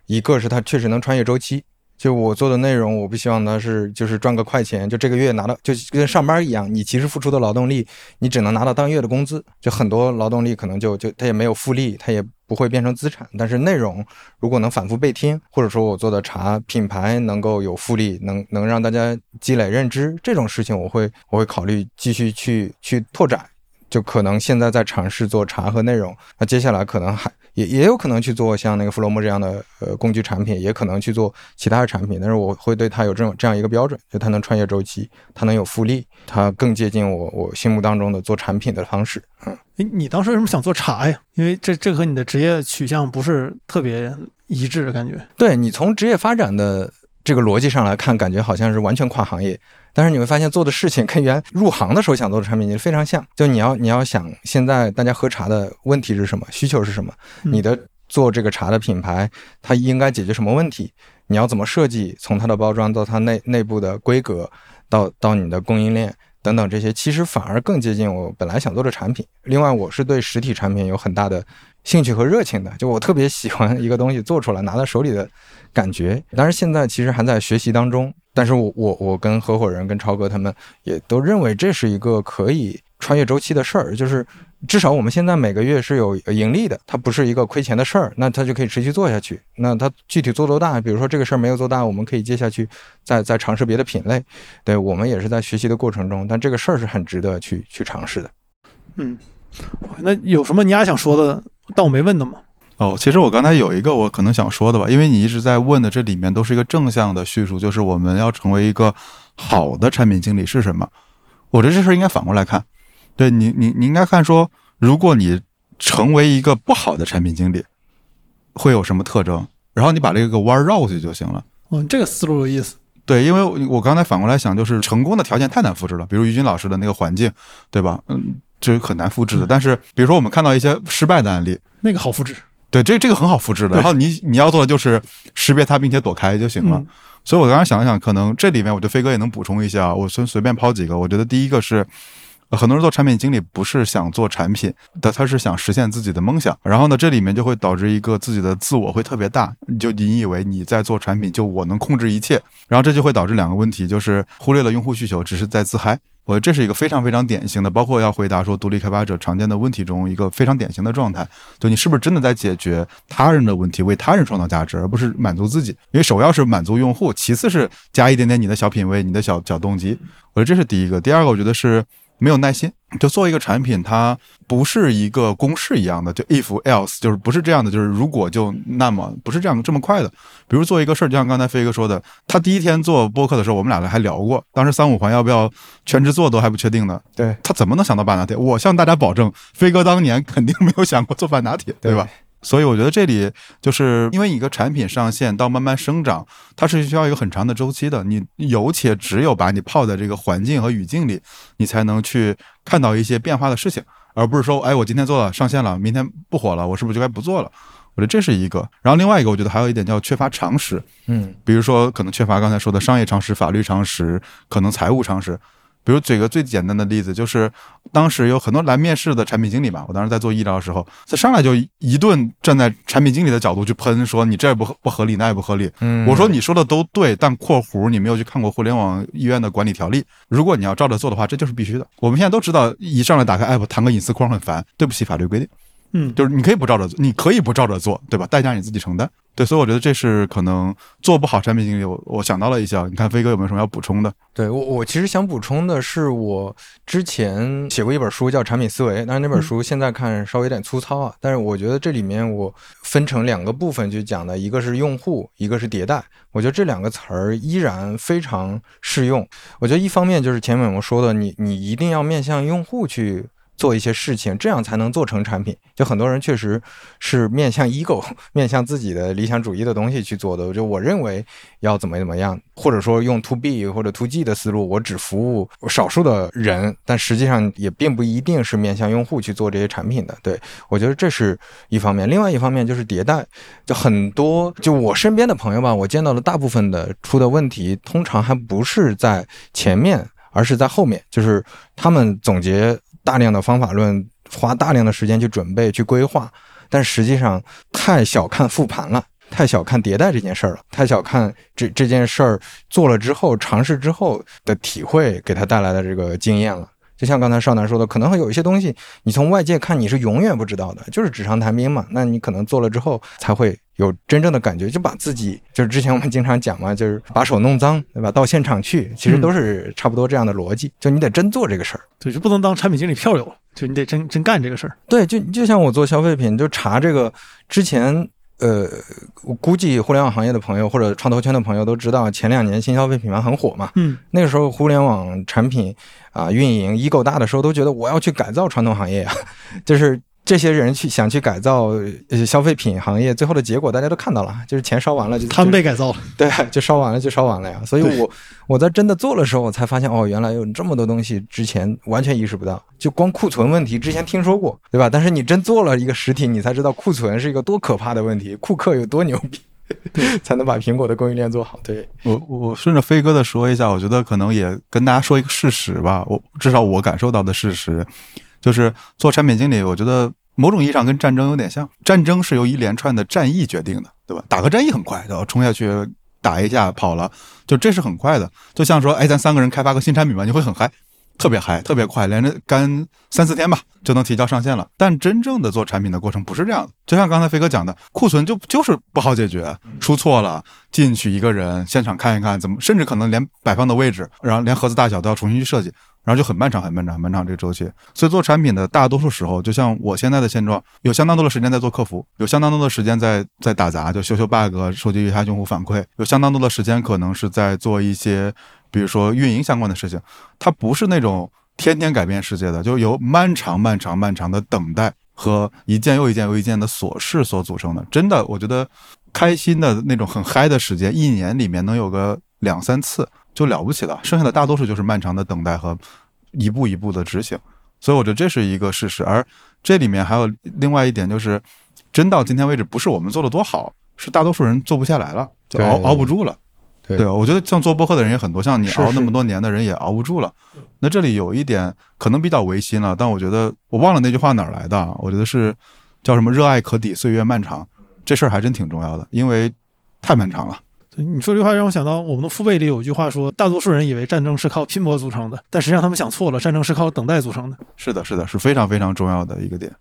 一个是它确实能穿越周期。就我做的内容，我不希望它是就是赚个快钱，就这个月拿到就跟上班一样，你其实付出的劳动力，你只能拿到当月的工资。就很多劳动力可能就就它也没有复利，它也不会变成资产。但是内容如果能反复被听，或者说我做的茶品牌能够有复利，能能让大家积累认知，这种事情我会我会考虑继续去去拓展。就可能现在在尝试做茶和内容，那接下来可能还也也有可能去做像那个 Flomo 这样的呃工具产品，也可能去做其他的产品，但是我会对它有这种这样一个标准，就它能穿越周期，它能有复利，它更接近我我心目当中的做产品的方式。嗯，哎，你当时为什么想做茶呀？因为这这和你的职业取向不是特别一致的，感觉。对你从职业发展的这个逻辑上来看，感觉好像是完全跨行业，但是你会发现做的事情跟原入行的时候想做的产品经理非常像。就你要你要想现在大家喝茶的问题是什么，需求是什么，嗯你的做这个茶的品牌，它应该解决什么问题？你要怎么设计？从它的包装到它内内部的规格，到到你的供应链等等这些，其实反而更接近我本来想做的产品。另外，我是对实体产品有很大的兴趣和热情的，就我特别喜欢一个东西做出来拿在手里的感觉。当然，现在其实还在学习当中，但是我我我跟合伙人跟超哥他们也都认为这是一个可以穿越周期的事儿，就是至少我们现在每个月是有盈利的，它不是一个亏钱的事儿，那它就可以持续做下去。那它具体做多大，比如说这个事儿没有做大，我们可以接下去再再尝试别的品类。对我们也是在学习的过程中，但这个事儿是很值得去去尝试的。嗯，那有什么你俩想说的，但我没问的嘛？哦，其实我刚才有一个我可能想说的吧，因为你一直在问的这里面都是一个正向的叙述，就是我们要成为一个好的产品经理是什么？我觉得这事儿应该反过来看，对你，你你应该看说，如果你成为一个不好的产品经理，会有什么特征？然后你把这个弯儿绕过去就行了。嗯，这个思路有意思。对，因为我我刚才反过来想，就是成功的条件太难复制了，比如于军老师的那个环境，对吧？嗯，这是很难复制的。但是比如说我们看到一些失败的案例，那个好复制。对，这这个很好复制的。然后你你要做的就是识别它并且躲开就行了。嗯所以我刚刚想了想，可能这里面我觉得飞哥也能补充一下啊，我随随便抛几个。我觉得第一个是。很多人做产品经理不是想做产品，但他是想实现自己的梦想。然后呢，这里面就会导致一个自己的自我会特别大，就你以为你在做产品，就我能控制一切，然后这就会导致两个问题，就是忽略了用户需求，只是在自嗨。我觉得这是一个非常非常典型的，包括要回答说独立开发者常见的问题中一个非常典型的状态。就你是不是真的在解决他人的问题，为他人创造价值，而不是满足自己？因为首要是满足用户，其次是加一点点你的小品味、你的小小动机。我觉得这是第一个。第二个，我觉得是没有耐心。就做一个产品，它不是一个公式一样的，就 if else，就是不是这样的，就是如果就那么，不是这样这么快的。比如做一个事儿，就像刚才飞哥说的，他第一天做播客的时候，我们俩还聊过，当时三五环要不要全职做都还不确定呢。对，他怎么能想到半拿铁？我向大家保证，飞哥当年肯定没有想过做半拿铁，对吧？所以我觉得这里就是因为一个产品上线到慢慢生长，它是需要一个很长的周期的。你有且只有把你泡在这个环境和语境里，你才能去看到一些变化的事情，而不是说，哎，我今天做了上线了，明天不火了，我是不是就该不做了？我觉得这是一个。然后另外一个，我觉得还有一点叫缺乏常识，嗯比如说可能缺乏刚才说的商业常识、法律常识，可能财务常识。比如举个最简单的例子，就是当时有很多来面试的产品经理吧，我当时在做医疗的时候，他上来就一顿站在产品经理的角度去喷，说你这也不合不合理，那也不合理。嗯，我说你说的都对，但（括弧）你没有去看过互联网医院的管理条例。如果你要照着做的话，这就是必须的。我们现在都知道，一上来打开 app 弹个隐私框很烦，对不起法律规定。嗯，就是你可以不照着做，你可以不照着做，对吧？代价你自己承担。对，所以我觉得这是可能做不好产品经理，我我想到了一下，你看飞哥有没有什么要补充的？对我，我其实想补充的是，我之前写过一本书叫《产品思维》，但是那本书现在看稍微有点粗糙啊。但是我觉得这里面我分成两个部分去讲的，一个是用户，一个是迭代。我觉得这两个词儿依然非常适用。我觉得一方面就是前面我们说的，你你一定要面向用户去。做一些事情，这样才能做成产品。就很多人确实是面向 ego、面向自己的理想主义的东西去做的。就我认为要怎么怎么样，或者说用 to B 或者 to G 的思路，我只服务少数的人，但实际上也并不一定是面向用户去做这些产品的。对我觉得这是一方面，另外一方面就是迭代。就很多就我身边的朋友吧，我见到的大部分的出的问题，通常还不是在前面，而是在后面，就是他们总结。大量的方法论，花大量的时间去准备、去规划，但实际上太小看复盘了，太小看迭代这件事儿了，太小看这这件事儿做了之后、尝试之后的体会给他带来的这个经验了。就像刚才少南说的，可能会有一些东西，你从外界看你是永远不知道的，就是纸上谈兵嘛。那你可能做了之后才会有真正的感觉，就把自己就是之前我们经常讲嘛，就是把手弄脏，对吧？到现场去，其实都是差不多这样的逻辑。就你得真做这个事儿，对，就不能当产品经理票友，就你得真真干这个事儿。对，就就像我做消费品，就查这个之前。呃，我估计互联网行业的朋友或者创投圈的朋友都知道，前两年新消费品牌很火嘛。嗯，那个时候互联网产品啊运营一够大的时候，都觉得我要去改造传统行业啊，就是。这些人去想去改造消费品行业，最后的结果大家都看到了，就是钱烧完了就他们被改造了，对，就烧完了就烧完了呀。所以我我在真的做的时候，我才发现哦，原来有这么多东西之前完全意识不到。就光库存问题之前听说过，对吧？但是你真做了一个实体，你才知道库存是一个多可怕的问题，库克有多牛逼，才能把苹果的供应链做好。对我我顺着飞哥的说一下，我觉得可能也跟大家说一个事实吧。我至少我感受到的事实。就是做产品经理，我觉得某种意义上跟战争有点像。战争是由一连串的战役决定的，对吧？打个战役很快，然后冲下去打一下跑了，就这是很快的。就像说，哎，咱三个人开发个新产品吧，你会很嗨，特别嗨，特别快，连着干三四天吧就能提交上线了。但真正的做产品的过程不是这样的。就像刚才飞哥讲的，库存就就是不好解决，出错了进去一个人现场看一看怎么，甚至可能连摆放的位置，然后连盒子大小都要重新去设计。然后就很漫长，很漫长，很漫长这个周期。所以做产品的大多数时候，就像我现在的现状，有相当多的时间在做客服，有相当多的时间在在打杂，就修修 bug，收集一下用户反馈，有相当多的时间可能是在做一些，比如说运营相关的事情。它不是那种天天改变世界的，就由漫长、漫长、漫长的等待和一件又一件又一件的琐事所组成的。真的，我觉得开心的那种很嗨的时间，一年里面能有个两三次。就了不起了，剩下的大多数就是漫长的等待和一步一步的执行，所以我觉得这是一个事实。而这里面还有另外一点，就是真到今天为止，不是我们做的多好，是大多数人做不下来了，就熬熬不住了。对，我觉得像做播客的人也很多，像你熬那么多年的人也熬不住了。那这里有一点可能比较违心了，但我觉得我忘了那句话哪儿来的，我觉得是叫什么“热爱可抵岁月漫长”，这事儿还真挺重要的，因为太漫长了。你说这句话让我想到，我们的父辈里有一句话说，大多数人以为战争是靠拼搏组成的，但实际上他们想错了，战争是靠等待组成的。是的，是的，是非常非常重要的一个点。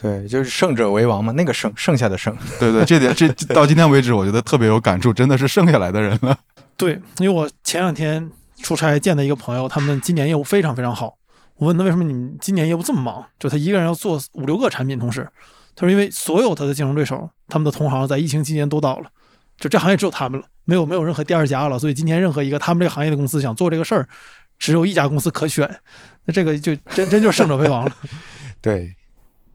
对，就是胜者为王嘛，那个胜，剩下的胜。对对，这点这到今天为止，我觉得特别有感触，真的是剩下来的人了。对，因为我前两天出差见的一个朋友，他们今年业务非常非常好。我问他为什么你们今年业务这么忙？就他一个人要做五六个产品同时。他说因为所有他的竞争对手，他们的同行在疫情期间都倒了。就这行业只有他们了，没有没有任何第二家了，所以今天任何一个他们这个行业的公司想做这个事儿，只有一家公司可选，那这个就真真就是胜者为王了。对，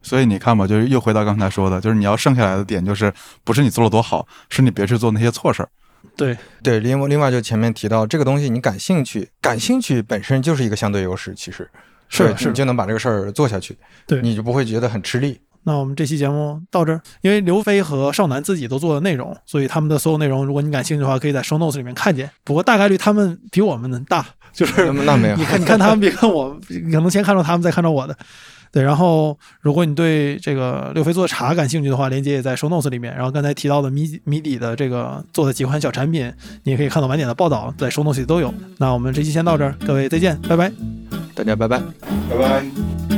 所以你看吧，就是又回到刚才说的，就是你要剩下来的点，就是不是你做了多好，是你别去做那些错事儿。对对，另另外就前面提到这个东西，你感兴趣，感兴趣本身就是一个相对优势，其实是是，你就能把这个事儿做下去，对，你就不会觉得很吃力。那我们这期节目到这儿，因为刘飞和少南自己都做的内容，所以他们的所有内容，如果你感兴趣的话，可以在 show notes 里面看见。不过大概率他们比我们大，就是那没有，你看，你看他们比看我，可能先看到他们，再看到我的。对，然后如果你对这个刘飞做的茶感兴趣的话，链接也在 show notes 里面。然后刚才提到的米米底的这个做的几款小产品，你也可以看到晚点的报道，在 show notes 里都有。那我们这期先到这儿，各位再见，拜拜，大家拜拜，拜拜。